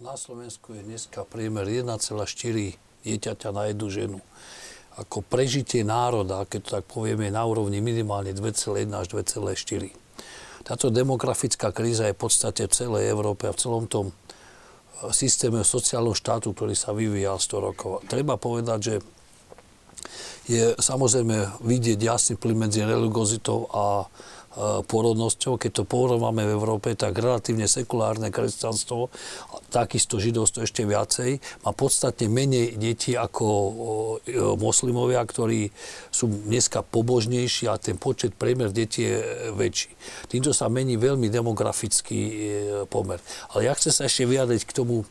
Na Slovensku je dneska priemer 1,4 dieťaťa na jednu ženu ako prežitie národa, keď to tak povieme, na úrovni minimálne 2,1 až 2,4. Táto demografická kríza je v podstate v celej Európe a v celom tom e, systéme sociálneho štátu, ktorý sa vyvíjal 100 rokov. Treba povedať, že je samozrejme vidieť jasný plyn medzi religozitou a porodnosťou. Keď to porovnáme v Európe, tak relatívne sekulárne kresťanstvo, takisto židovstvo ešte viacej, má podstatne menej detí ako moslimovia, ktorí sú dneska pobožnejší a ten počet priemer detí je väčší. Týmto sa mení veľmi demografický pomer. Ale ja chcem sa ešte vyjadriť k tomu,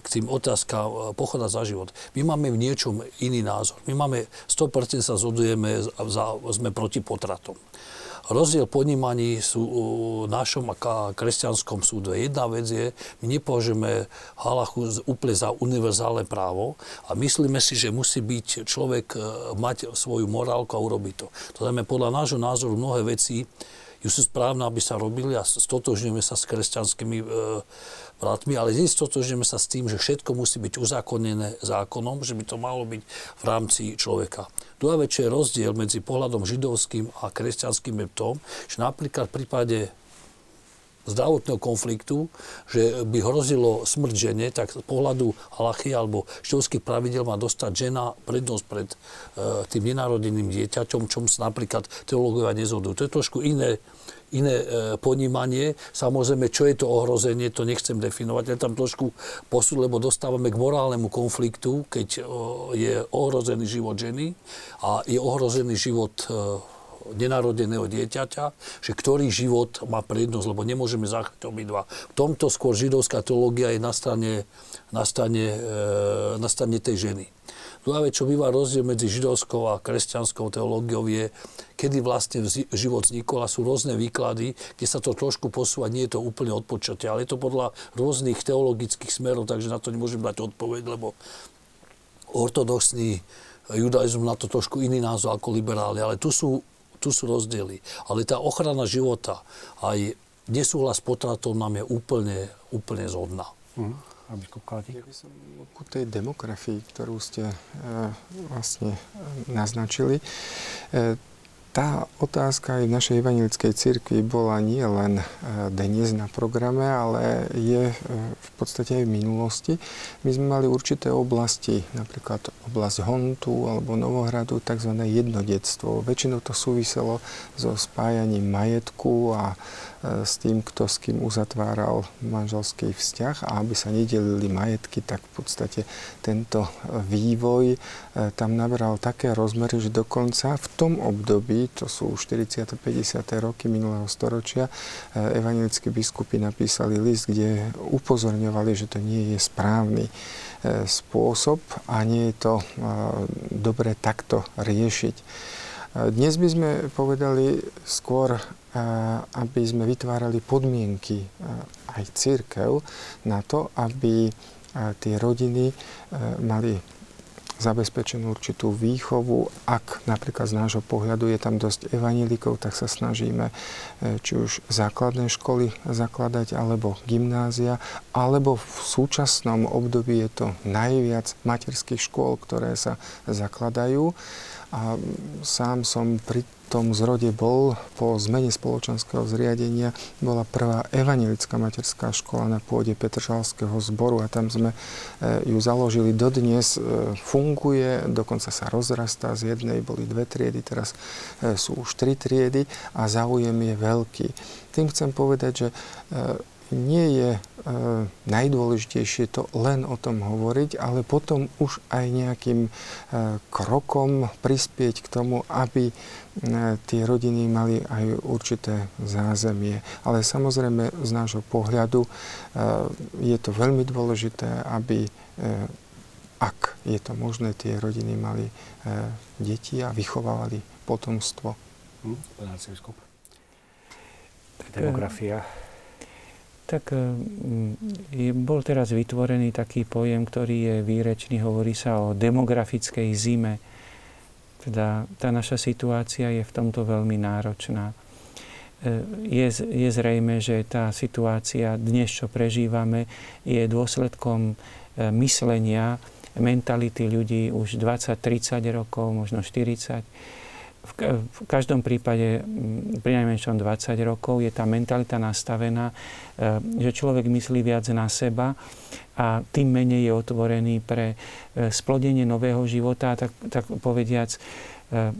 k tým otázkam e, pochoda za život. My máme v niečom iný názor. My máme, 100% sa zhodujeme, sme proti potratom. Rozdiel ponímaní sú v našom a kresťanskom súde. Jedna vec je, my nepovažujeme halachu úplne za univerzálne právo a myslíme si, že musí byť človek e, mať svoju morálku a urobiť to. To znamená, podľa nášho názoru mnohé veci sú správne, aby sa robili a stotožňujeme sa s kresťanskými e, bratmi, ale nestotožňujeme sa s tým, že všetko musí byť uzákonené zákonom, že by to malo byť v rámci človeka. Druhá vec, je rozdiel medzi pohľadom židovským a kresťanským je tom, že napríklad v prípade zdravotného konfliktu, že by hrozilo smrť žene, tak z pohľadu halachy alebo židovských pravidel má dostať žena prednosť pred e, tým nenarodeným dieťaťom, čom sa napríklad teológovia nezhodujú. To je trošku iné iné e, ponímanie. Samozrejme, čo je to ohrozenie, to nechcem definovať. Ja tam trošku posud, lebo dostávame k morálnemu konfliktu, keď e, je ohrozený život ženy a je ohrozený život e, nenarodeného dieťaťa, že ktorý život má prednosť, lebo nemôžeme zachrániť obidva. V tomto skôr židovská teológia je na strane, na strane, na strane tej ženy. Druhá vec, čo býva rozdiel medzi židovskou a kresťanskou teológiou je, kedy vlastne život vznikol a sú rôzne výklady, kde sa to trošku posúva, nie je to úplne odpočatie, ale je to podľa rôznych teologických smerov, takže na to nemôžem dať odpoveď, lebo ortodoxný judaizmus na to trošku iný názor ako liberáli, ale tu sú, tu sú rozdiely. Ale tá ochrana života aj nesúhlas potratom nám je úplne, úplne zhodná. Mm biskup Kalatík? Ja by som ku tej demografii, ktorú ste e, vlastne e, naznačili. E, tá otázka aj v našej evangelickej cirkvi bola nie len e, dnes na programe, ale je e, v podstate aj v minulosti. My sme mali určité oblasti, napríklad oblasť Hontu alebo Novohradu, tzv. jednodetstvo. Väčšinou to súviselo so spájaním majetku a s tým, kto s kým uzatváral manželský vzťah a aby sa nedelili majetky, tak v podstate tento vývoj e, tam nabral také rozmery, že dokonca v tom období, to sú 40. 50. roky minulého storočia, e, evangelickí biskupy napísali list, kde upozorňovali, že to nie je správny spôsob a nie je to dobre takto riešiť. Dnes by sme povedali skôr aby sme vytvárali podmienky aj církev na to, aby tie rodiny mali zabezpečenú určitú výchovu. Ak napríklad z nášho pohľadu je tam dosť evanilikov, tak sa snažíme e, či už základné školy zakladať, alebo gymnázia, alebo v súčasnom období je to najviac materských škôl, ktoré sa zakladajú. A sám som pri tom zrode bol po zmene spoločenského zriadenia bola prvá evanelická materská škola na pôde Petržalského zboru a tam sme e, ju založili. Dodnes e, funguje, dokonca sa rozrastá. Z jednej boli dve triedy, teraz e, sú už tri triedy a záujem je veľký. Tým chcem povedať, že nie je e, najdôležitejšie to len o tom hovoriť, ale potom už aj nejakým e, krokom prispieť k tomu, aby tie rodiny mali aj určité zázemie. Ale samozrejme z nášho pohľadu e, je to veľmi dôležité, aby e, ak je to možné, tie rodiny mali e, deti a vychovávali potomstvo. Hm, Demografia tak e, bol teraz vytvorený taký pojem, ktorý je výrečný, hovorí sa o demografickej zime. Teda tá naša situácia je v tomto veľmi náročná. E, je, je zrejme, že tá situácia dnes, čo prežívame, je dôsledkom e, myslenia, mentality ľudí už 20-30 rokov, možno 40 v každom prípade pri najmenšom 20 rokov je tá mentalita nastavená, e, že človek myslí viac na seba a tým menej je otvorený pre e, splodenie nového života, tak, tak povediac,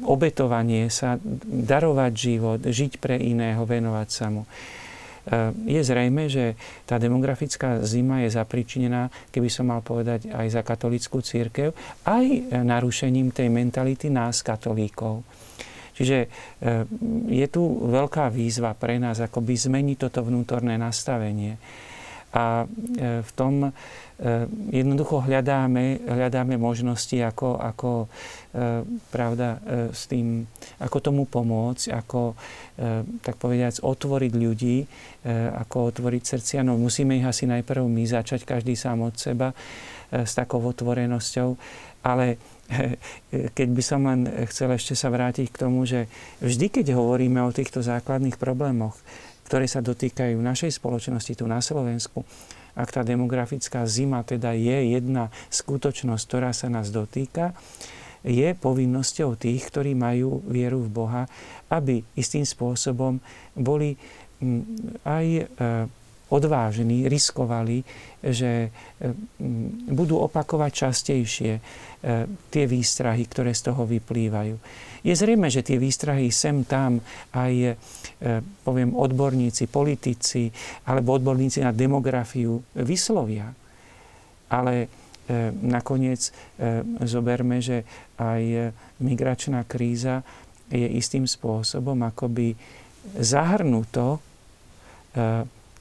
obetovanie sa, darovať život, žiť pre iného, venovať sa mu. Je zrejme, že tá demografická zima je zapričinená, keby som mal povedať, aj za katolickú církev, aj narušením tej mentality nás, katolíkov. Čiže je tu veľká výzva pre nás, akoby zmeniť toto vnútorné nastavenie. A v tom Eh, jednoducho hľadáme, hľadáme možnosti, ako, ako eh, pravda, eh, s tým, ako tomu pomôcť, ako, tak povediac, otvoriť ľudí, ako otvoriť srdcia. No musíme ich asi najprv my začať, každý sám od seba, s takou otvorenosťou. Ale [LAUGHS] keď by som len chcel ešte sa vrátiť k tomu, že vždy, keď hovoríme o týchto základných problémoch, ktoré sa dotýkajú našej spoločnosti tu na Slovensku, ak tá demografická zima teda je jedna skutočnosť, ktorá sa nás dotýka, je povinnosťou tých, ktorí majú vieru v Boha, aby istým spôsobom boli mm, aj odvážni, riskovali, že e, mm, budú opakovať častejšie e, tie výstrahy, ktoré z toho vyplývajú. Je zrejme, že tie výstrahy sem tam aj, e, poviem, odborníci, politici alebo odborníci na demografiu vyslovia. Ale nakoniec zoberme, že aj migračná kríza je istým spôsobom akoby zahrnuto,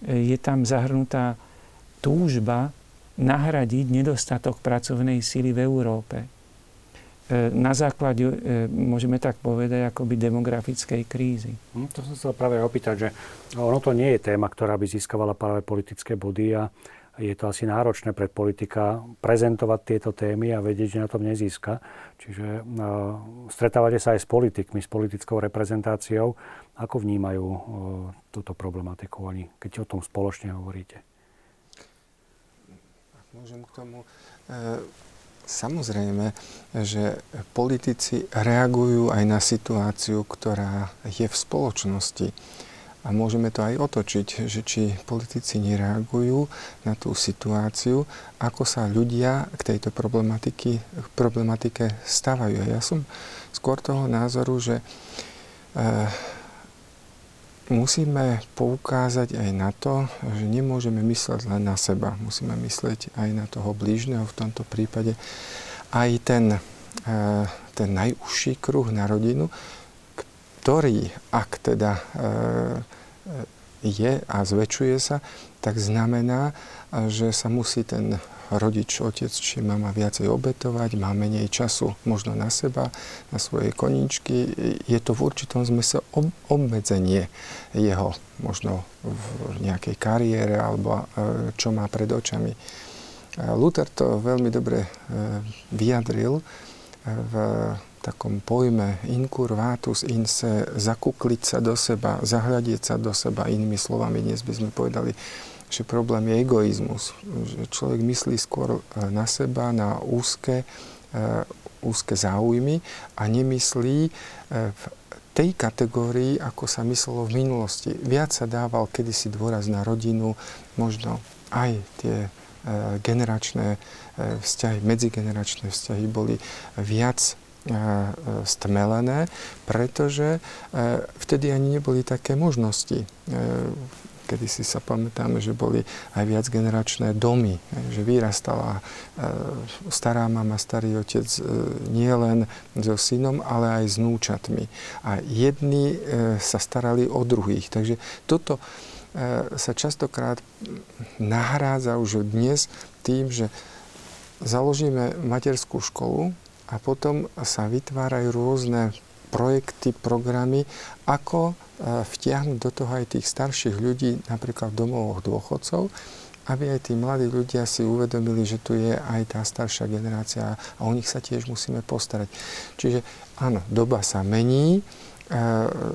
je tam zahrnutá túžba nahradiť nedostatok pracovnej síly v Európe. E, na základe, e, môžeme tak povedať, akoby demografickej krízy. Hm, to som sa práve opýtať, že ono to nie je téma, ktorá by získavala práve politické body a je to asi náročné pre politika prezentovať tieto témy a vedieť, že na tom nezíska. Čiže uh, stretávate sa aj s politikmi, s politickou reprezentáciou. Ako vnímajú túto problematiku oni, keď o tom spoločne hovoríte? Môžem k tomu. Uh Samozrejme, že politici reagujú aj na situáciu, ktorá je v spoločnosti. A môžeme to aj otočiť, že či politici nereagujú na tú situáciu, ako sa ľudia k tejto problematike stávajú. A ja som skôr toho názoru, že e, musíme poukázať aj na to, že nemôžeme mysleť len na seba. Musíme myslieť aj na toho blížneho, v tomto prípade aj ten, e, ten najúžší kruh na rodinu, ktorý, ak teda e, je a zväčšuje sa, tak znamená, že sa musí ten rodič, otec či mama viacej obetovať, má menej času možno na seba, na svoje koníčky. Je to v určitom zmysle obmedzenie jeho možno v nejakej kariére alebo e, čo má pred očami. Luther to veľmi dobre e, vyjadril e, v takom pojme incurvatus in se, zakukliť sa do seba, zahľadieť sa do seba, inými slovami dnes by sme povedali, že problém je egoizmus. Že človek myslí skôr e, na seba, na úzke, e, úzke záujmy a nemyslí e, v tej kategórii, ako sa myslelo v minulosti. Viac sa dával kedysi dôraz na rodinu, možno aj tie generačné vzťahy, medzigeneračné vzťahy boli viac stmelené, pretože vtedy ani neboli také možnosti kedy si sa pamätáme, že boli aj viac generačné domy, že vyrastala e, stará mama, starý otec e, nie len so synom, ale aj s núčatmi. A jedni e, sa starali o druhých. Takže toto sa častokrát nahrádza už dnes tým, že založíme materskú školu a potom sa vytvárajú rôzne projekty, programy, ako e, vtiahnuť do toho aj tých starších ľudí, napríklad v domovoch dôchodcov, aby aj tí mladí ľudia si uvedomili, že tu je aj tá staršia generácia a o nich sa tiež musíme postarať. Čiže áno, doba sa mení, e,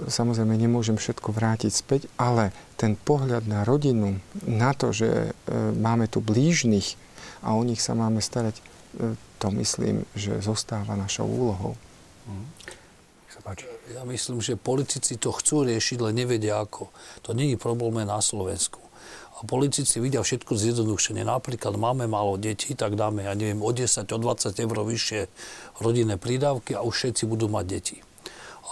samozrejme nemôžem všetko vrátiť späť, ale ten pohľad na rodinu, na to, že e, máme tu blížnych a o nich sa máme starať, to myslím, že zostáva našou úlohou. Ja myslím, že politici to chcú riešiť, len nevedia ako. To je problém na Slovensku. A politici vidia všetko zjednodušenie. Napríklad máme málo detí, tak dáme, ja neviem, o 10, o 20 eur vyššie rodinné prídavky a už všetci budú mať deti.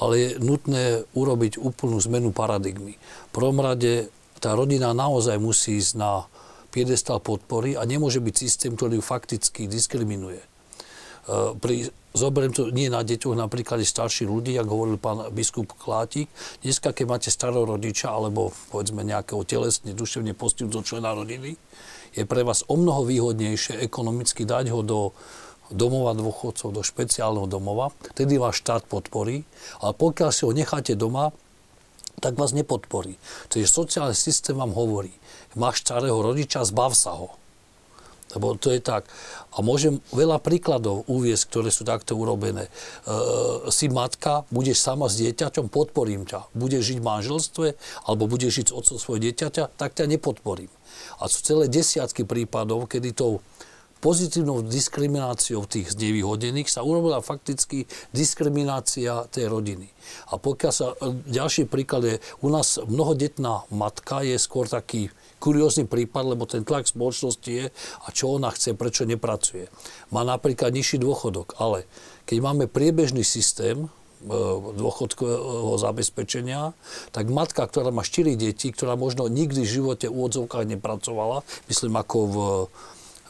Ale je nutné urobiť úplnú zmenu paradigmy. V prvom rade tá rodina naozaj musí ísť na piedestal podpory a nemôže byť systém, ktorý ju fakticky diskriminuje. E, pri Zoberiem to nie na deťoch, napríklad starších ľudí, ako hovoril pán biskup Klátik. Dneska, keď máte starého rodiča, alebo povedzme nejakého telesne, duševne postihnutého člena rodiny, je pre vás o mnoho výhodnejšie ekonomicky dať ho do domova dôchodcov, do špeciálneho domova. Tedy vás štát podporí, ale pokiaľ si ho necháte doma, tak vás nepodporí. Čiže sociálny systém vám hovorí, máš starého rodiča, zbav sa ho lebo to je tak. A môžem veľa príkladov uviesť, ktoré sú takto urobené. E, si matka, budeš sama s dieťaťom, podporím ťa. Budeš žiť v manželstve, alebo budeš žiť s otcom svojho dieťaťa, tak ťa nepodporím. A sú celé desiatky prípadov, kedy tou pozitívnou diskrimináciou tých znevýhodených sa urobila fakticky diskriminácia tej rodiny. A pokiaľ sa, e, ďalší príklad je, u nás mnohodetná matka je skôr taký kuriózny prípad, lebo ten tlak spoločnosti je a čo ona chce, prečo nepracuje. Má napríklad nižší dôchodok, ale keď máme priebežný systém, e, dôchodkového zabezpečenia, tak matka, ktorá má 4 deti, ktorá možno nikdy v živote v úvodzovkách nepracovala, myslím ako v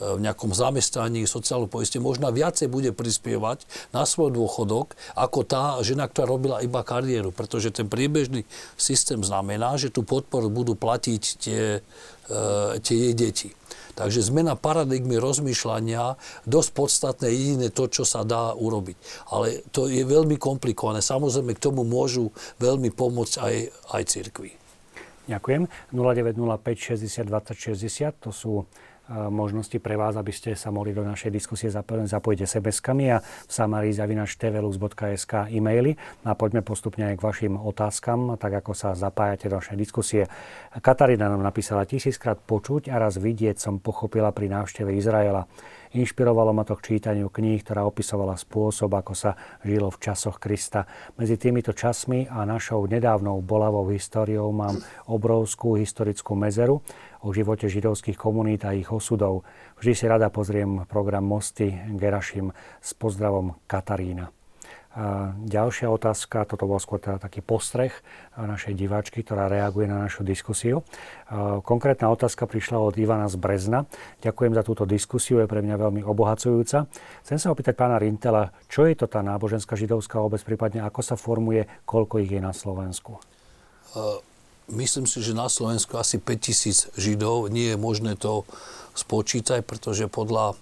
v nejakom zamestnaní, sociálnom poiste, možno viacej bude prispievať na svoj dôchodok, ako tá žena, ktorá robila iba kariéru. Pretože ten priebežný systém znamená, že tú podporu budú platiť tie, e, tie jej deti. Takže zmena paradigmy rozmýšľania, dosť podstatné jediné to, čo sa dá urobiť. Ale to je veľmi komplikované. Samozrejme, k tomu môžu veľmi pomôcť aj, aj cirkvi. Ďakujem. 0905 60 20 60, to sú možnosti pre vás, aby ste sa mohli do našej diskusie zapojiť SMS-kami a v samarizavinačtvelux.sk e-maily. A poďme postupne aj k vašim otázkam, tak ako sa zapájate do našej diskusie. Katarína nám napísala tisíckrát počuť a raz vidieť som pochopila pri návšteve Izraela. Inšpirovalo ma to k čítaniu kníh, ktorá opisovala spôsob, ako sa žilo v časoch Krista. Medzi týmito časmi a našou nedávnou bolavou históriou mám obrovskú historickú mezeru o živote židovských komunít a ich osudov. Vždy si rada pozriem program Mosty Gerašim s pozdravom Katarína. A ďalšia otázka, toto bol skôr teda taký postreh našej diváčky, ktorá reaguje na našu diskusiu. Konkrétna otázka prišla od Ivana z Brezna. Ďakujem za túto diskusiu, je pre mňa veľmi obohacujúca. Chcem sa opýtať pána Rintela, čo je to tá náboženská židovská obec, prípadne ako sa formuje, koľko ich je na Slovensku? Myslím si, že na Slovensku asi 5000 Židov. Nie je možné to spočítať, pretože podľa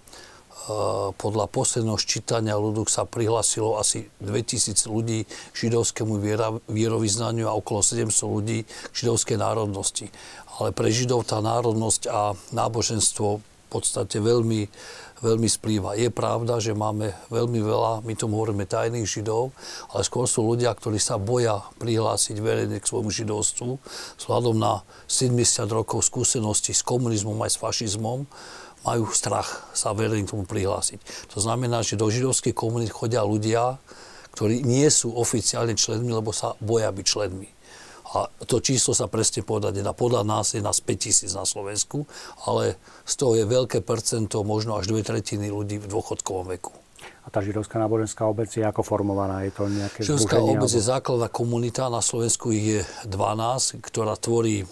podľa posledného ščítania ľudú sa prihlasilo asi 2000 ľudí k židovskému vierovýznaniu a okolo 700 ľudí k židovskej národnosti. Ale pre Židov tá národnosť a náboženstvo podstate veľmi, veľmi splýva. Je pravda, že máme veľmi veľa, my tomu hovoríme tajných Židov, ale skôr sú ľudia, ktorí sa boja prihlásiť verejne k svojmu židovstvu vzhľadom na 70 rokov skúsenosti s komunizmom aj s fašizmom majú strach sa verejne k tomu prihlásiť. To znamená, že do židovských komunít chodia ľudia, ktorí nie sú oficiálne členmi, lebo sa boja byť členmi. A to číslo sa presne povedať nedá. Podľa nás je nás 5000 na Slovensku, ale z toho je veľké percento, možno až dve tretiny ľudí v dôchodkovom veku. A tá židovská náboženská obec je ako formovaná? Je to nejaké Židovská obec alebo... je základná komunita, na Slovensku ich je 12, ktorá tvorí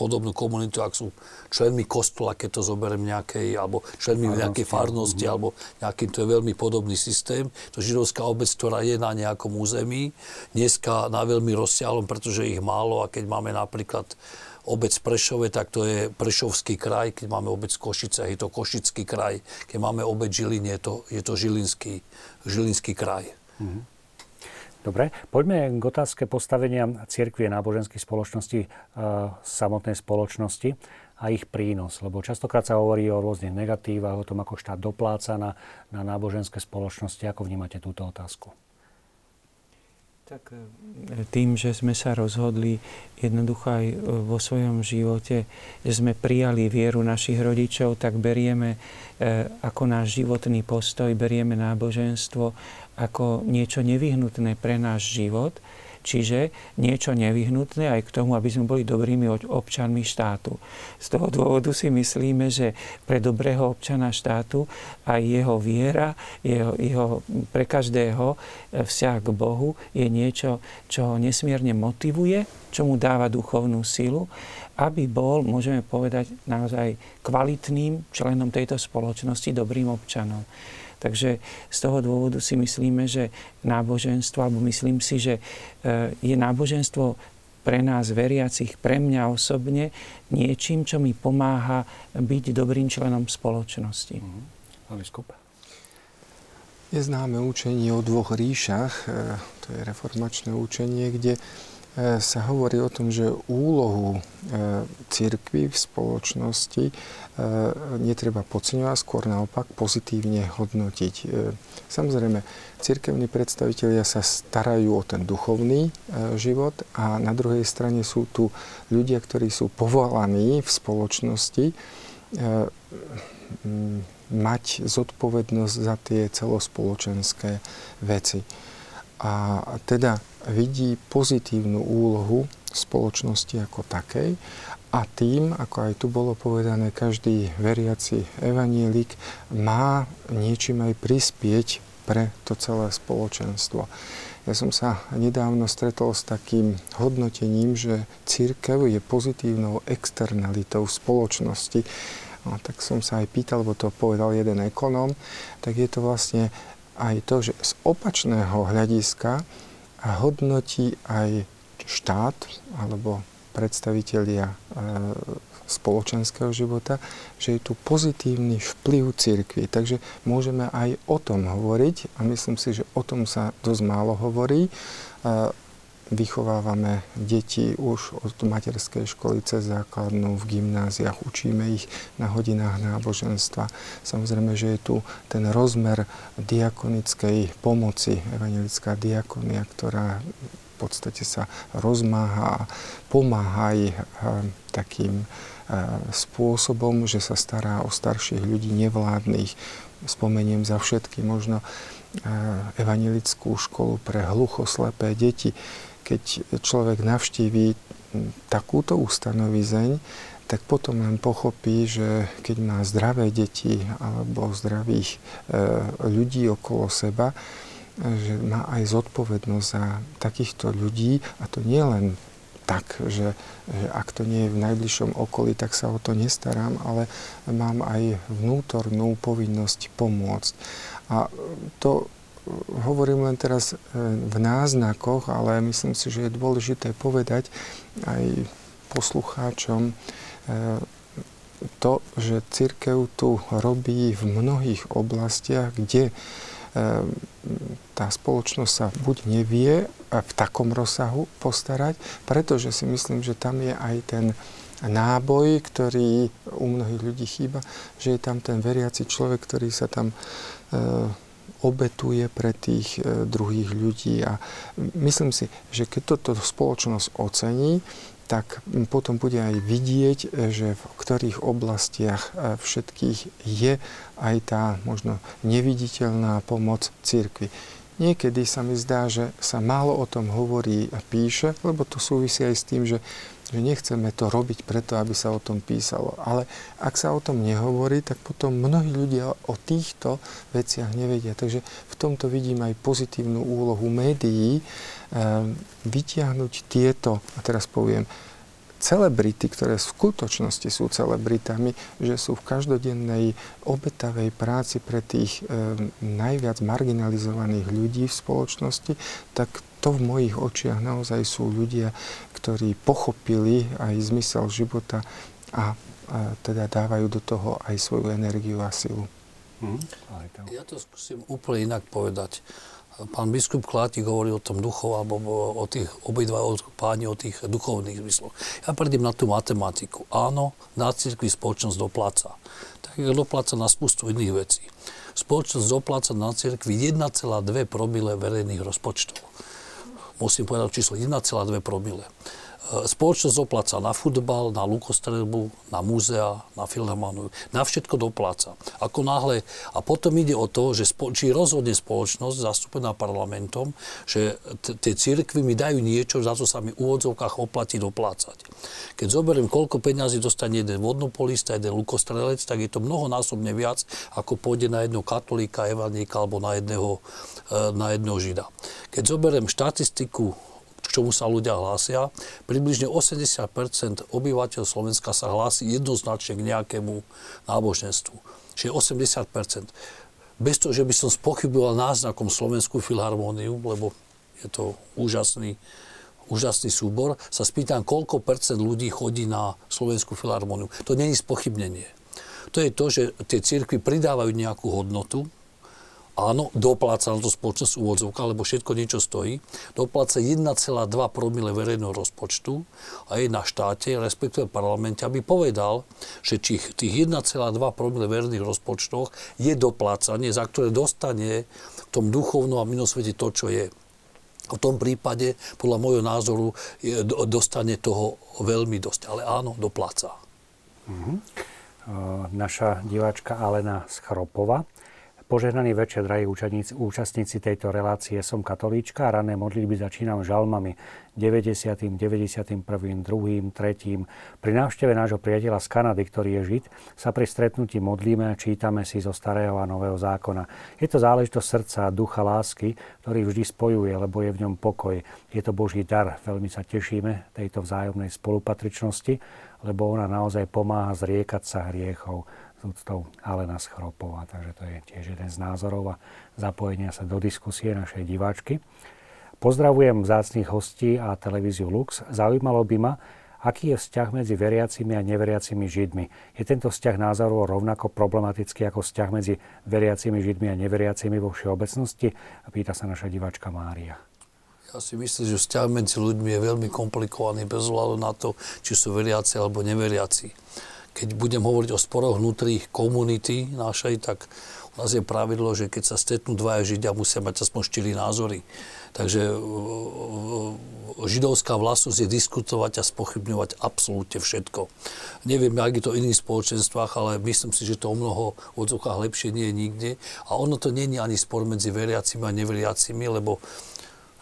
podobnú komunitu, ak sú členmi kostola, keď to zoberiem nejakej, alebo členmi farnosti. nejakej farnosti, mm-hmm. alebo nejaký, to je veľmi podobný systém. To židovská obec, ktorá je na nejakom území, dneska na veľmi rozsiahlom, pretože ich málo a keď máme napríklad obec Prešove, tak to je Prešovský kraj, keď máme obec Košice, je to Košický kraj, keď máme obec Žilin, je to, je to Žilinský, Žilinský kraj. Mm-hmm. Dobre, poďme k otázke postavenia cirkvie náboženských spoločností, e, samotnej spoločnosti a ich prínos. Lebo častokrát sa hovorí o rôznych negatívach, o tom, ako štát dopláca na, na náboženské spoločnosti. Ako vnímate túto otázku? Tak e, tým, že sme sa rozhodli jednoducho aj e, vo svojom živote, že sme prijali vieru našich rodičov, tak berieme ako náš životný postoj, berieme náboženstvo ako niečo nevyhnutné pre náš život, Čiže niečo nevyhnutné aj k tomu, aby sme boli dobrými občanmi štátu. Z toho dôvodu si myslíme, že pre dobrého občana štátu aj jeho viera, jeho, jeho pre každého vzťah k Bohu je niečo, čo ho nesmierne motivuje, čo mu dáva duchovnú silu aby bol, môžeme povedať, naozaj kvalitným členom tejto spoločnosti, dobrým občanom. Takže z toho dôvodu si myslíme, že náboženstvo, alebo myslím si, že e, je náboženstvo pre nás veriacich, pre mňa osobne, niečím, čo mi pomáha byť dobrým členom spoločnosti. Mm-hmm. Je známe učenie o dvoch ríšach, e, to je reformačné učenie, kde sa hovorí o tom, že úlohu e, církvy v spoločnosti e, netreba podceňovať, skôr naopak pozitívne hodnotiť. Samozrejme, církevní predstavitelia sa starajú o ten duchovný život a na druhej strane sú tu ľudia, ktorí sú povolaní v spoločnosti mať zodpovednosť za tie celospoločenské veci. A teda vidí pozitívnu úlohu spoločnosti ako takej a tým, ako aj tu bolo povedané, každý veriaci evanielik má niečím aj prispieť pre to celé spoločenstvo. Ja som sa nedávno stretol s takým hodnotením, že církev je pozitívnou externalitou spoločnosti. No, tak som sa aj pýtal, lebo to povedal jeden ekonóm, tak je to vlastne aj to, že z opačného hľadiska hodnotí aj štát alebo predstavitelia e, spoločenského života, že je tu pozitívny vplyv cirkvi. Takže môžeme aj o tom hovoriť a myslím si, že o tom sa dosť málo hovorí. E, vychovávame deti už od materskej školy cez základnú v gymnáziách, učíme ich na hodinách náboženstva. Samozrejme, že je tu ten rozmer diakonickej pomoci, evangelická diakonia, ktorá v podstate sa rozmáha a pomáha aj eh, takým eh, spôsobom, že sa stará o starších ľudí nevládnych. Spomeniem za všetky možno eh, evangelickú školu pre hluchoslepé deti keď človek navštíví takúto ustanovizeň, tak potom len pochopí, že keď má zdravé deti alebo zdravých e, ľudí okolo seba, že má aj zodpovednosť za takýchto ľudí a to nie len tak, že, že ak to nie je v najbližšom okolí, tak sa o to nestarám, ale mám aj vnútornú povinnosť pomôcť. A to hovorím len teraz e, v náznakoch, ale myslím si, že je dôležité povedať aj poslucháčom e, to, že církev tu robí v mnohých oblastiach, kde e, tá spoločnosť sa buď nevie v takom rozsahu postarať, pretože si myslím, že tam je aj ten náboj, ktorý u mnohých ľudí chýba, že je tam ten veriaci človek, ktorý sa tam obetuje pre tých e, druhých ľudí. A myslím si, že keď toto spoločnosť ocení, tak potom bude aj vidieť, e, že v ktorých oblastiach e, všetkých je aj tá možno neviditeľná pomoc církvy. Niekedy sa mi zdá, že sa málo o tom hovorí a píše, lebo to súvisí aj s tým, že že nechceme to robiť preto, aby sa o tom písalo. Ale ak sa o tom nehovorí, tak potom mnohí ľudia o týchto veciach nevedia. Takže v tomto vidím aj pozitívnu úlohu médií, ehm, vytiahnuť tieto, a teraz poviem, celebrity, ktoré v skutočnosti sú celebritami, že sú v každodennej obetavej práci pre tých e, najviac marginalizovaných ľudí v spoločnosti, tak to v mojich očiach naozaj sú ľudia, ktorí pochopili aj zmysel života a, a teda dávajú do toho aj svoju energiu a silu. Hmm. Ja to skúsim úplne inak povedať. Pán biskup Klátik hovorí o tom duchov, alebo o tých obidva páni o tých duchovných zmysloch. Ja predím na tú matematiku. Áno, na cirkvi spoločnosť dopláca. Tak je dopláca na spustu iných vecí. Spoločnosť dopláca na cirkvi 1,2 promile verejných rozpočtov musím povedať číslo 1,2 promile. Spoločnosť dopláca na futbal, na lukostrelbu, na múzea, na filharmoniu, na všetko dopláca. Ako náhle, a potom ide o to, že spo, či rozhodne spoločnosť zastúpená parlamentom, že t- tie církvy mi dajú niečo, za to sa mi v úvodzovkách oplatí doplácať. Keď zoberiem, koľko peňazí dostane jeden vodnopolista, jeden lukostrelec, tak je to mnohonásobne viac, ako pôjde na jedného katolíka, evaníka alebo na jedného, e, na jedného žida. Keď zoberiem štatistiku k čomu sa ľudia hlásia. Približne 80% obyvateľ Slovenska sa hlási jednoznačne k nejakému náboženstvu. Čiže 80 Bez toho, že by som spochyboval náznakom Slovenskú filharmóniu, lebo je to úžasný, úžasný súbor, sa spýtam, koľko percent ľudí chodí na Slovenskú filharmóniu. To není spochybnenie. To je to, že tie cirkvy pridávajú nejakú hodnotu, áno, dopláca na to spoločnosť úvodzovka, lebo všetko niečo stojí, dopláca 1,2 promile verejného rozpočtu a je na štáte, respektíve parlamente, aby povedal, že či tých 1,2 promile verejných rozpočtoch je doplácanie, za ktoré dostane v tom duchovnom a minosvete to, čo je. V tom prípade, podľa môjho názoru, dostane toho veľmi dosť. Ale áno, dopláca. Mm-hmm. Naša diváčka Alena Schropova Požehnaný večer, drahí účastníci, účastníci tejto relácie. Som katolíčka a rané modlitby začínam žalmami 90., 91., 2., 3. Pri návšteve nášho priateľa z Kanady, ktorý je Žid, sa pri stretnutí modlíme a čítame si zo starého a nového zákona. Je to záležitosť srdca a ducha lásky, ktorý vždy spojuje, lebo je v ňom pokoj. Je to Boží dar. Veľmi sa tešíme tejto vzájomnej spolupatričnosti, lebo ona naozaj pomáha zriekať sa hriechov s úctou Alena Schropová. Takže to je tiež jeden z názorov a zapojenia sa do diskusie našej diváčky. Pozdravujem vzácných hostí a televíziu Lux. Zaujímalo by ma, aký je vzťah medzi veriacimi a neveriacimi Židmi. Je tento vzťah názorov rovnako problematický ako vzťah medzi veriacimi Židmi a neveriacimi vo všeobecnosti? Pýta sa naša diváčka Mária. Ja si myslím, že vzťah medzi ľuďmi je veľmi komplikovaný bez ohľadu na to, či sú veriaci alebo neveriaci keď budem hovoriť o sporoch vnútri komunity našej, tak u nás je pravidlo, že keď sa stretnú dvaja Židia, musia mať aspoň štyri názory. Takže e, e, židovská vlastnosť je diskutovať a spochybňovať absolútne všetko. Neviem, ak je to v iných spoločenstvách, ale myslím si, že to o mnoho odzokách lepšie nie je nikde. A ono to nie je ani spor medzi veriacimi a neveriacimi, lebo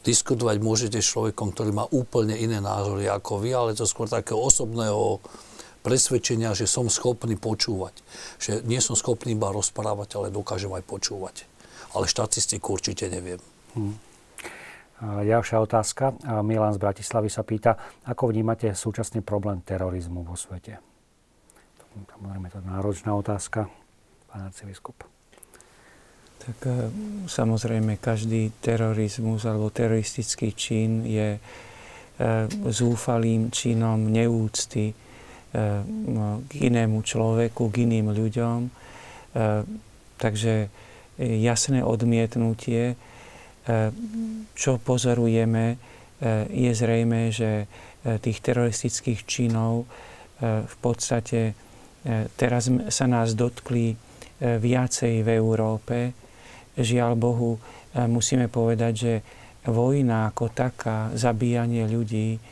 diskutovať môžete s človekom, ktorý má úplne iné názory ako vy, ale to skôr takého osobného presvedčenia, že som schopný počúvať. Že nie som schopný iba rozprávať, ale dokážem aj počúvať. Ale štatistiku určite neviem. Hmm. Ďalšia otázka. Milan z Bratislavy sa pýta, ako vnímate súčasný problém terorizmu vo svete? Samozrejme, to je náročná otázka. Pán arcibiskup. Tak e, samozrejme, každý terorizmus alebo teroristický čin je e, zúfalým činom neúcty k inému človeku, k iným ľuďom. Eh, takže jasné odmietnutie, eh, čo pozorujeme, je zrejme, že tých teroristických činov v podstate teraz sa nás dotkli viacej v Európe. Žiaľ Bohu, musíme povedať, že vojna ako taká, zabíjanie ľudí,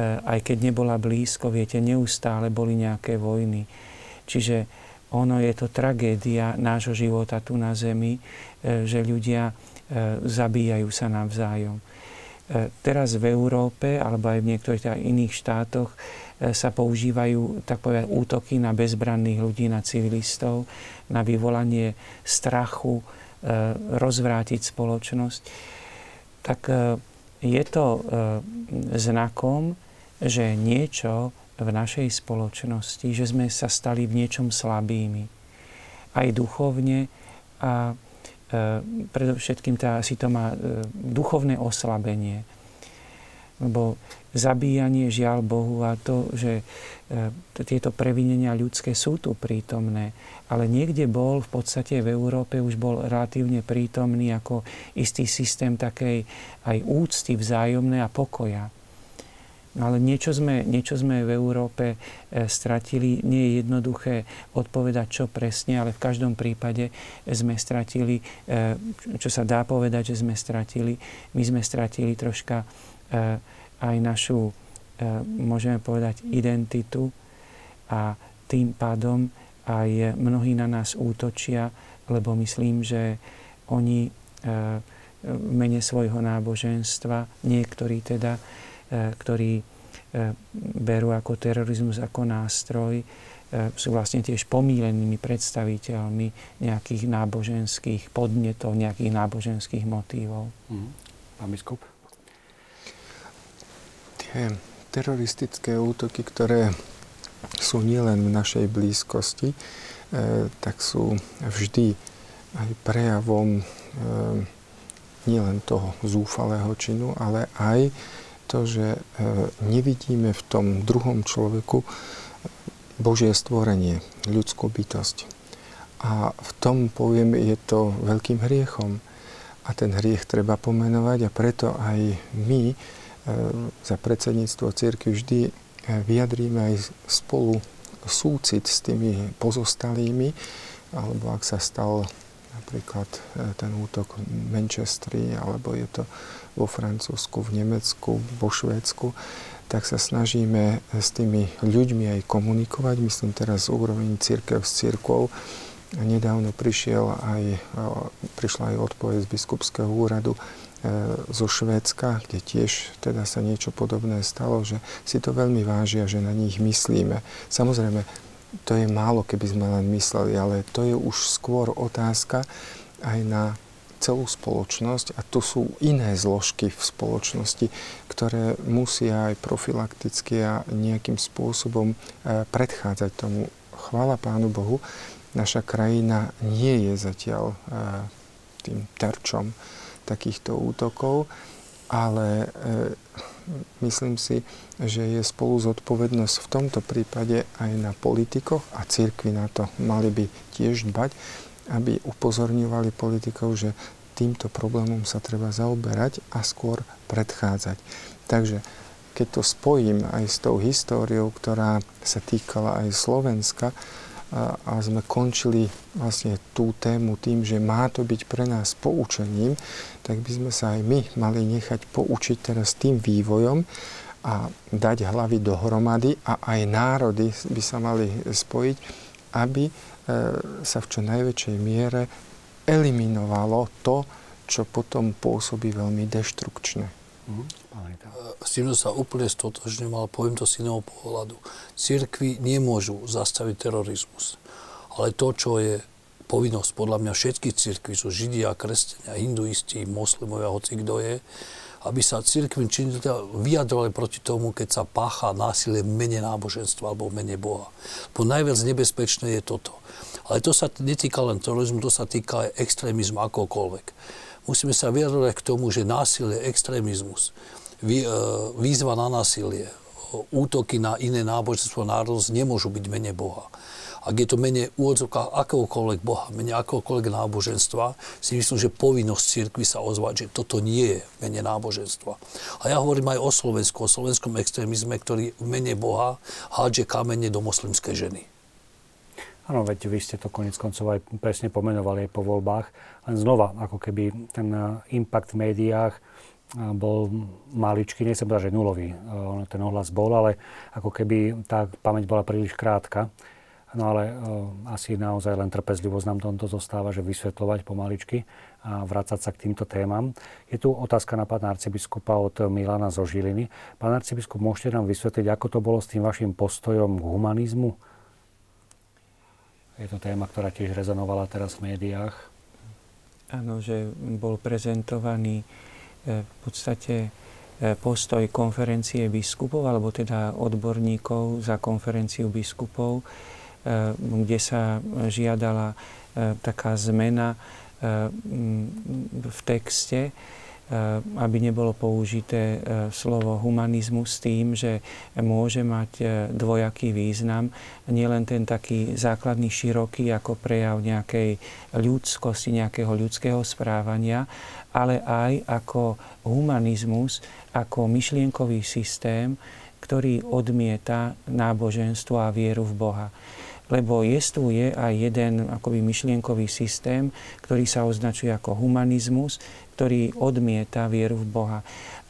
aj keď nebola blízko, viete, neustále boli nejaké vojny. Čiže ono je to tragédia nášho života tu na Zemi, eh, že ľudia eh, zabíjajú sa navzájom. Teraz v Európe alebo aj v niektorých iných štátoch sa používajú tak povedať, útoky na bezbranných ľudí, na civilistov, na vyvolanie strachu, rozvrátiť spoločnosť. Tak je to znakom, že niečo v našej spoločnosti, že sme sa stali v niečom slabými. Aj duchovne a e, predovšetkým tá, si to má e, duchovné oslabenie. Lebo zabíjanie, žiaľ Bohu, a to, že e, tieto previnenia ľudské sú tu prítomné, ale niekde bol v podstate v Európe už bol relatívne prítomný ako istý systém takej aj úcty vzájomnej a pokoja. Ale niečo sme, niečo sme v Európe e, stratili. Nie je jednoduché odpovedať, čo presne, ale v každom prípade sme stratili, e, čo sa dá povedať, že sme stratili. My sme stratili troška e, aj našu môžeme povedať, identitu a tým pádom aj mnohí na nás útočia, lebo myslím, že oni v mene svojho náboženstva, niektorí teda, ktorí berú ako terorizmus ako nástroj, sú vlastne tiež pomílenými predstaviteľmi nejakých náboženských podnetov, nejakých náboženských motívov. Mm. Pán biskup? Tie teroristické útoky, ktoré sú nielen v našej blízkosti, e, tak sú vždy aj prejavom e, nielen toho zúfalého činu, ale aj to, že e, nevidíme v tom druhom človeku Božie stvorenie, ľudskú bytosť. A v tom, poviem, je to veľkým hriechom. A ten hriech treba pomenovať a preto aj my e, za predsedníctvo cirkvi vždy e, vyjadríme aj spolu súcit s tými pozostalými, alebo ak sa stal napríklad e, ten útok v Manchestri, alebo je to vo Francúzsku, v Nemecku, vo Švédsku, tak sa snažíme s tými ľuďmi aj komunikovať. Myslím teraz úroveň církev s církvou. Nedávno prišiel aj, prišla aj odpoveď z biskupského úradu e, zo Švédska, kde tiež teda sa niečo podobné stalo, že si to veľmi vážia, že na nich myslíme. Samozrejme, to je málo, keby sme len mysleli, ale to je už skôr otázka aj na celú spoločnosť a tu sú iné zložky v spoločnosti, ktoré musia aj profilakticky a nejakým spôsobom e, predchádzať tomu. Chvála Pánu Bohu, naša krajina nie je zatiaľ e, tým terčom takýchto útokov, ale e, myslím si, že je spolu zodpovednosť v tomto prípade aj na politikoch a církvi na to mali by tiež dbať, aby upozorňovali politikov, že týmto problémom sa treba zaoberať a skôr predchádzať. Takže keď to spojím aj s tou históriou, ktorá sa týkala aj Slovenska, a, sme končili vlastne tú tému tým, že má to byť pre nás poučením, tak by sme sa aj my mali nechať poučiť teraz tým vývojom a dať hlavy dohromady a aj národy by sa mali spojiť, aby sa v čo najväčšej miere eliminovalo to, čo potom pôsobí veľmi deštrukčne. Mm. S tým sa úplne stotožňujem, ale poviem to z iného pohľadu. Cirkvy nemôžu zastaviť terorizmus. Ale to, čo je povinnosť podľa mňa všetkých cirkví, sú Židia, kresťania, hinduisti, moslimovia, hoci kto je, aby sa cirkvím činiteľ vyjadrovali proti tomu, keď sa pácha násilie v mene náboženstva alebo v mene Boha. Bo najviac nebezpečné je toto. Ale to sa netýka len terorizmu, to sa týka aj extrémizmu akokoľvek. Musíme sa vyjadrovať k tomu, že násilie, extrémizmus, e, výzva na násilie, útoky na iné náboženstvo, národnosť nemôžu byť mene Boha ak je to menej úvodzovka akéhokoľvek Boha, menej akéhokoľvek náboženstva, si myslím, že povinnosť cirkvi sa ozvať, že toto nie je mene náboženstva. A ja hovorím aj o Slovensku, o slovenskom extrémizme, ktorý v mene Boha hádže kamene do moslimskej ženy. Áno, veď vy ste to konec koncov aj presne pomenovali aj po voľbách. Len znova, ako keby ten eh, impact v médiách eh, bol maličký, som povedať, že nulový. Eh, ten ohlas bol, ale ako keby tá pamäť bola príliš krátka. No ale uh, asi naozaj len trpezlivosť nám tomto zostáva, že vysvetľovať pomaličky a vrácať sa k týmto témam. Je tu otázka na pána arcibiskupa od Milana zo Žiliny. Pán arcibiskup, môžete nám vysvetliť, ako to bolo s tým vašim postojom k humanizmu? Je to téma, ktorá tiež rezonovala teraz v médiách. Áno, že bol prezentovaný e, v podstate e, postoj konferencie biskupov, alebo teda odborníkov za konferenciu biskupov, Eh, kde sa žiadala taká zmena v texte, aby nebolo použité slovo humanizmus s tým, že môže mať dvojaký význam. Nielen ten taký základný, široký ako prejav nejakej ľudskosti, nejakého ľudského správania, ale aj ako humanizmus, ako myšlienkový systém, ktorý odmieta náboženstvo a vieru v Boha lebo jestvuje aj jeden akoby myšlienkový systém, ktorý sa označuje ako humanizmus, ktorý odmieta vieru v Boha.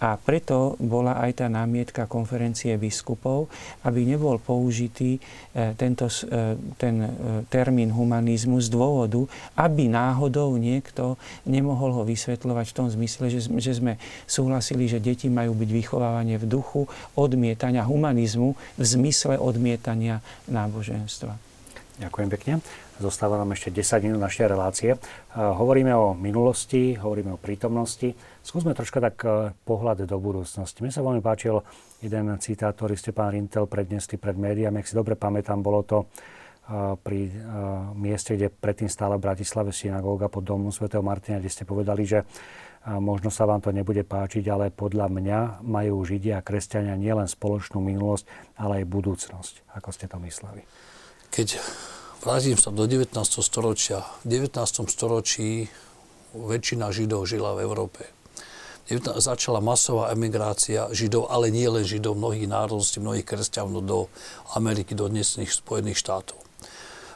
A preto bola aj tá námietka konferencie biskupov, aby nebol použitý e, tento, e, ten e, termín humanizmu z dôvodu, aby náhodou niekto nemohol ho vysvetľovať v tom zmysle, že, sme súhlasili, že deti majú byť vychovávané v duchu odmietania humanizmu v zmysle odmietania náboženstva. Ďakujem pekne. Zostáva nám ešte 10 minút našej relácie. Hovoríme o minulosti, hovoríme o prítomnosti. Skúsme troška tak e, pohľad do budúcnosti. Mne sa veľmi páčil jeden citát, ktorý ste, pán Rintel, prednesli pred médiami. Ak si dobre pamätám, bolo to e, pri e, mieste, kde predtým stála v Bratislave synagóga pod domom svätého Martina, kde ste povedali, že možno sa vám to nebude páčiť, ale podľa mňa majú Židia a kresťania nielen spoločnú minulosť, ale aj budúcnosť. Ako ste to mysleli? Keď vrátim sa do 19. storočia, v 19. storočí väčšina Židov žila v Európe začala masová emigrácia Židov, ale nie len Židov, mnohých národností, mnohých kresťanov do Ameriky, do dnesných Spojených štátov.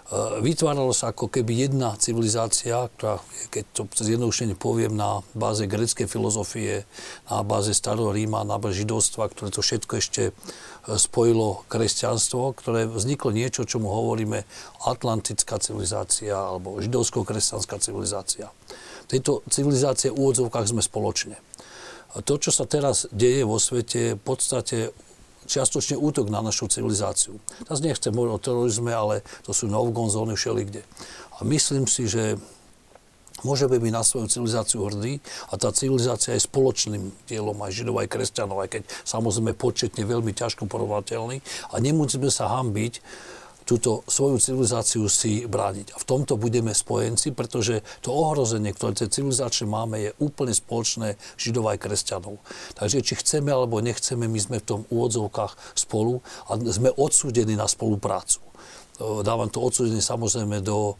E, vytváralo sa ako keby jedna civilizácia, ktorá, keď to zjednodušene poviem, na báze greckej filozofie, na báze starého Ríma, na báze židovstva, ktoré to všetko ešte e, spojilo kresťanstvo, ktoré vzniklo niečo, čomu hovoríme atlantická civilizácia alebo židovsko-kresťanská civilizácia. Tejto civilizácie v úvodzovkách sme spoločne. To, čo sa teraz deje vo svete, v podstate čiastočne útok na našu civilizáciu. Teraz nechcem hovoriť o terorizme, ale to sú novgon zóny všelikde. A myslím si, že môžeme byť na svoju civilizáciu hrdí a tá civilizácia je spoločným dielom aj židov, aj kresťanov, aj keď samozrejme početne veľmi ťažko porovateľný a nemusíme sa hambiť, túto svoju civilizáciu si brániť. A v tomto budeme spojenci, pretože to ohrozenie, ktoré civilizačne máme, je úplne spoločné židov aj kresťanov. Takže či chceme alebo nechceme, my sme v tom úvodzovkách spolu a sme odsúdení na spoluprácu. Dávam to odsúdenie samozrejme do,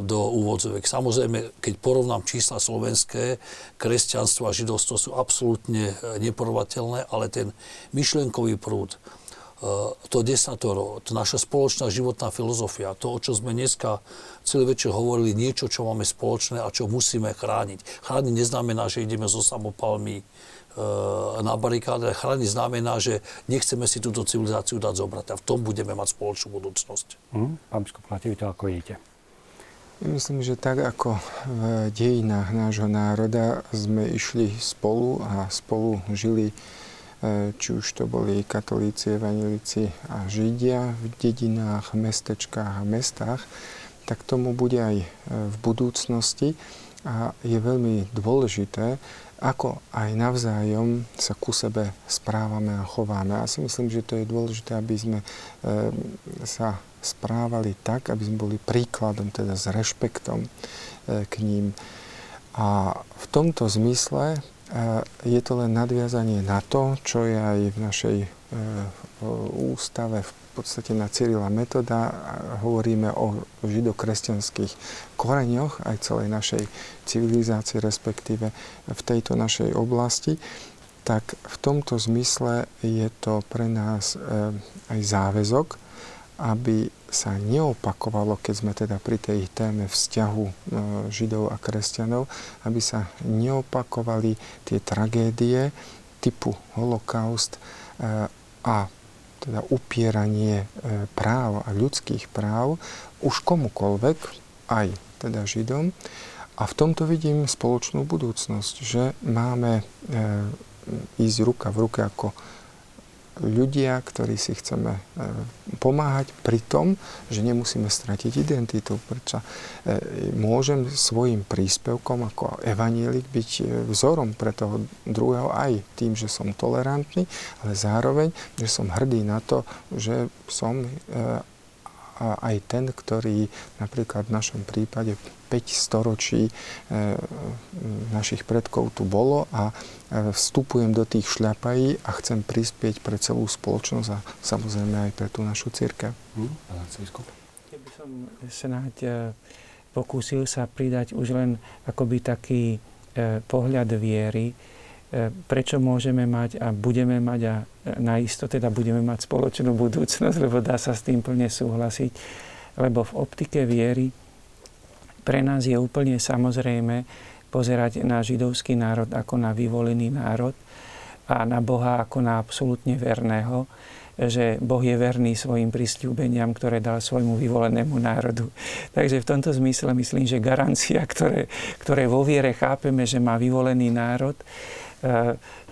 do úvodzovek. Samozrejme, keď porovnám čísla slovenské, kresťanstvo a židovstvo sú absolútne neporovateľné, ale ten myšlienkový prúd, to desatoro, to naša spoločná životná filozofia, to, o čo sme dneska celý večer hovorili, niečo, čo máme spoločné a čo musíme chrániť. Chrániť neznamená, že ideme zo samopalmi eh, na barikáde. Chrániť znamená, že nechceme si túto civilizáciu dať zobrať a v tom budeme mať spoločnú budúcnosť. Hmm, pán biskup, vy to ako idete? Myslím, že tak ako v dejinách nášho národa sme išli spolu a spolu žili či už to boli katolíci, evangelíci a židia v dedinách, mestečkách a mestách, tak tomu bude aj e, v budúcnosti a je veľmi dôležité, ako aj navzájom sa ku sebe správame a chováme. Ja si myslím, že to je dôležité, aby sme e, sa správali tak, aby sme boli príkladom, teda s rešpektom k ním. A v tomto zmysle je to len nadviazanie na to, čo je aj v našej e, ústave v podstate na Cyrila metoda. Hovoríme o židokresťanských koreňoch aj celej našej civilizácie, respektíve v tejto našej oblasti. Tak v tomto zmysle je to pre nás e, aj záväzok, aby sa neopakovalo, keď sme teda pri tej téme vzťahu e, Židov a kresťanov, aby sa neopakovali tie tragédie typu holokaust e, a teda upieranie e, práv a ľudských práv už komukolvek, aj teda Židom. A v tomto vidím spoločnú budúcnosť, že máme ísť ruka v ruke ako ľudia, ktorí si chceme e, pomáhať pri tom, že nemusíme stratiť identitu. Prečo e, môžem svojim príspevkom ako evanielik byť e, vzorom pre toho druhého aj tým, že som tolerantný, ale zároveň, že som hrdý na to, že som aj ten, ktorý napríklad v našom prípade 5 storočí e, našich predkov tu bolo a e, vstupujem do tých šľapají a chcem prispieť pre celú spoločnosť a samozrejme aj pre tú našu církev. Hm? Keby som snáď e, pokúsil sa pridať už len akoby taký pohľad viery, prečo môžeme mať a budeme mať a naisto teda budeme mať spoločnú budúcnosť, lebo dá sa s tým plne súhlasiť, lebo v optike viery pre nás je úplne samozrejme pozerať na židovský národ ako na vyvolený národ a na Boha ako na absolútne verného, že Boh je verný svojim prísľubeniam, ktoré dal svojmu vyvolenému národu. [LAUGHS] Takže v tomto zmysle myslím, že garancia, ktoré, ktoré vo viere chápeme, že má vyvolený národ, e,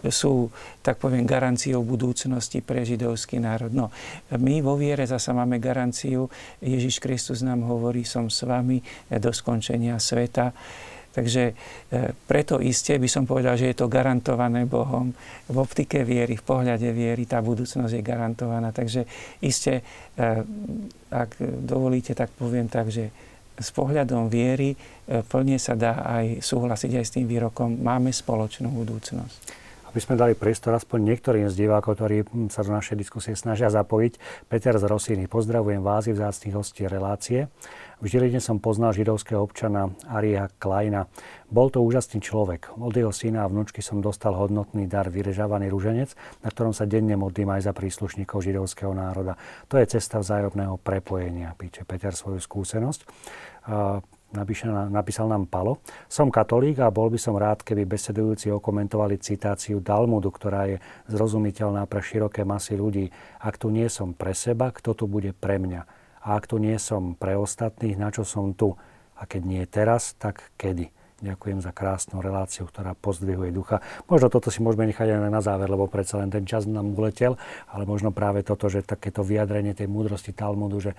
sú, tak poviem, garanciou budúcnosti pre židovský národ. No, my vo viere zasa máme garanciu, Ježiš Kristus nám hovorí, som s vami do skončenia sveta. Takže e, preto iste by som povedal, že je to garantované Bohom. V optike viery, v pohľade viery tá budúcnosť je garantovaná. Takže iste, e, ak dovolíte, tak poviem tak, že s pohľadom viery e, plne sa dá aj súhlasiť aj s tým výrokom, máme spoločnú budúcnosť aby sme dali priestor aspoň niektorým z divákov, ktorí sa do našej diskusie snažia zapojiť. Peter z Rosíny, pozdravujem vás i hostí relácie. V Žiline som poznal židovského občana Aria Kleina. Bol to úžasný človek. Od jeho syna a vnúčky som dostal hodnotný dar vyrežávaný ruženec, na ktorom sa denne modlím aj za príslušníkov židovského národa. To je cesta vzájomného prepojenia, píše Peter svoju skúsenosť napísal, napísal nám Palo. Som katolík a bol by som rád, keby besedujúci okomentovali citáciu Dalmudu, ktorá je zrozumiteľná pre široké masy ľudí. Ak tu nie som pre seba, kto tu bude pre mňa? A ak tu nie som pre ostatných, na čo som tu? A keď nie teraz, tak kedy? Ďakujem za krásnu reláciu, ktorá pozdvihuje ducha. Možno toto si môžeme nechať aj na záver, lebo predsa len ten čas nám uletel, ale možno práve toto, že takéto vyjadrenie tej múdrosti Talmudu, že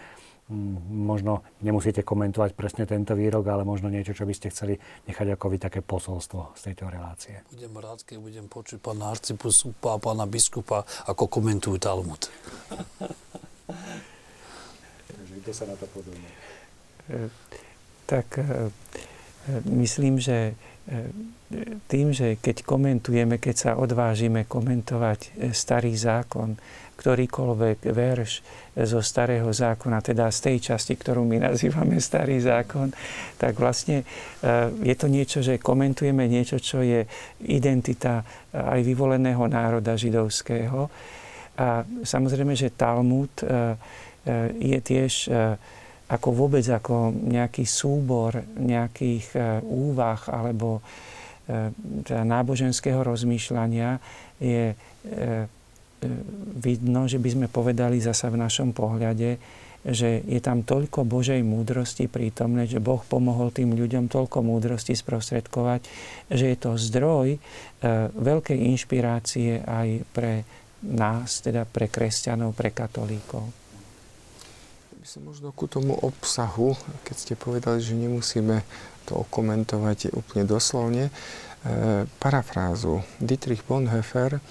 možno nemusíte komentovať presne tento výrok, ale možno niečo, čo by ste chceli nechať ako vy také posolstvo z tejto relácie. Budem rád, keď budem počuť pána arcibiskupa a pána biskupa, ako komentujú Talmud. Takže kto sa na to podobne? Tak e, myslím, že e, tým, že keď komentujeme, keď sa odvážime komentovať e, starý zákon, ktorýkoľvek verš zo starého zákona, teda z tej časti, ktorú my nazývame starý zákon, tak vlastne e, je to niečo, že komentujeme niečo, čo je identita aj vyvoleného národa židovského. A samozrejme, že Talmud e, e, je tiež ako vôbec ako nejaký súbor nejakých úvah alebo teda náboženského rozmýšľania je vidno, že by sme povedali zasa v našom pohľade, že je tam toľko Božej múdrosti prítomné, že Boh pomohol tým ľuďom toľko múdrosti sprostredkovať, že je to zdroj e, veľkej inšpirácie aj pre nás, teda pre kresťanov, pre katolíkov. By som možno ku tomu obsahu, keď ste povedali, že nemusíme to okomentovať úplne doslovne, e, parafrázu. Dietrich Bonhoeffer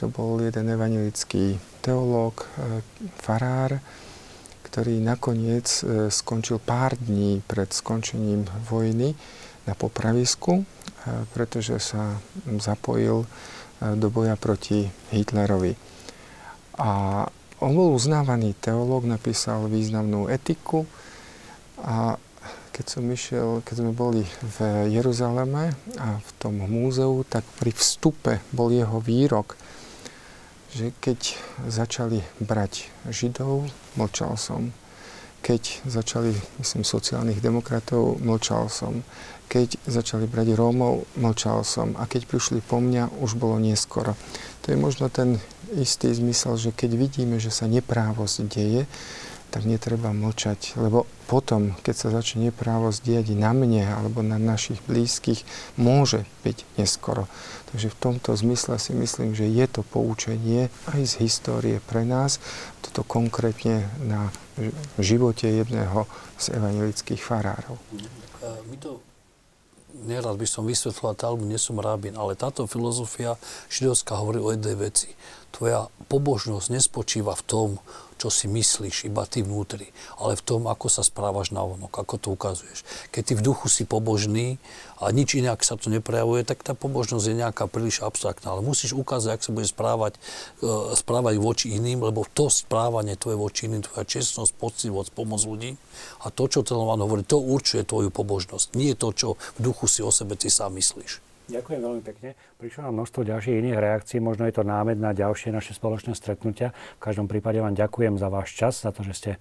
to bol jeden evangelický teológ, e, farár, ktorý nakoniec e, skončil pár dní pred skončením vojny na popravisku, e, pretože sa zapojil do boja proti Hitlerovi. A on bol uznávaný teológ, napísal významnú etiku a keď som išiel, keď sme boli v Jeruzaleme a v tom múzeu, tak pri vstupe bol jeho výrok, že keď začali brať Židov, mlčal som. Keď začali, myslím, sociálnych demokratov, mlčal som. Keď začali brať Rómov, mlčal som. A keď prišli po mňa, už bolo neskoro. To je možno ten istý zmysel, že keď vidíme, že sa neprávosť deje, tak netreba mlčať, lebo potom, keď sa začne neprávosť diať na mne alebo na našich blízkych, môže byť neskoro. Takže v tomto zmysle si myslím, že je to poučenie aj z histórie pre nás, toto konkrétne na živote jedného z evangelických farárov. My to nerad by som vysvetloval Talmud, nie som rábin, ale táto filozofia židovská hovorí o jednej veci. Tvoja pobožnosť nespočíva v tom, čo si myslíš, iba ty vnútri, ale v tom, ako sa správaš na vonok, ako to ukazuješ. Keď ty v duchu si pobožný a nič inak sa to neprejavuje, tak tá pobožnosť je nejaká príliš abstraktná. Ale musíš ukázať, ak sa bude správať, e, správať voči iným, lebo to správanie tvoje voči iným, tvoja čestnosť, poctivosť, pomoc ľudí a to, čo Telovan hovorí, to určuje tvoju pobožnosť. Nie to, čo v duchu si o sebe ty sám myslíš. Ďakujem veľmi pekne. Prišlo nám množstvo ďalších iných reakcií, možno je to námed na ďalšie naše spoločné stretnutia. V každom prípade vám ďakujem za váš čas, za to, že ste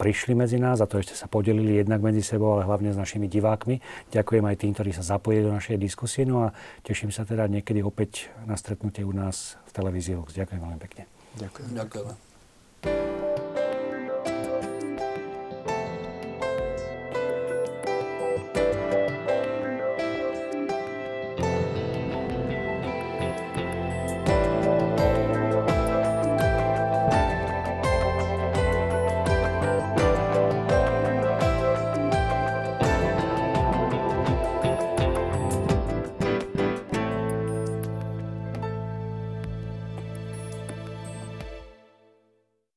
prišli medzi nás a to ešte sa podelili jednak medzi sebou, ale hlavne s našimi divákmi. Ďakujem aj tým, ktorí sa zapojili do našej diskusie. No a teším sa teda niekedy opäť na stretnutie u nás v televízii Lux. Ďakujem veľmi pekne. Ďakujem. Ďakujem.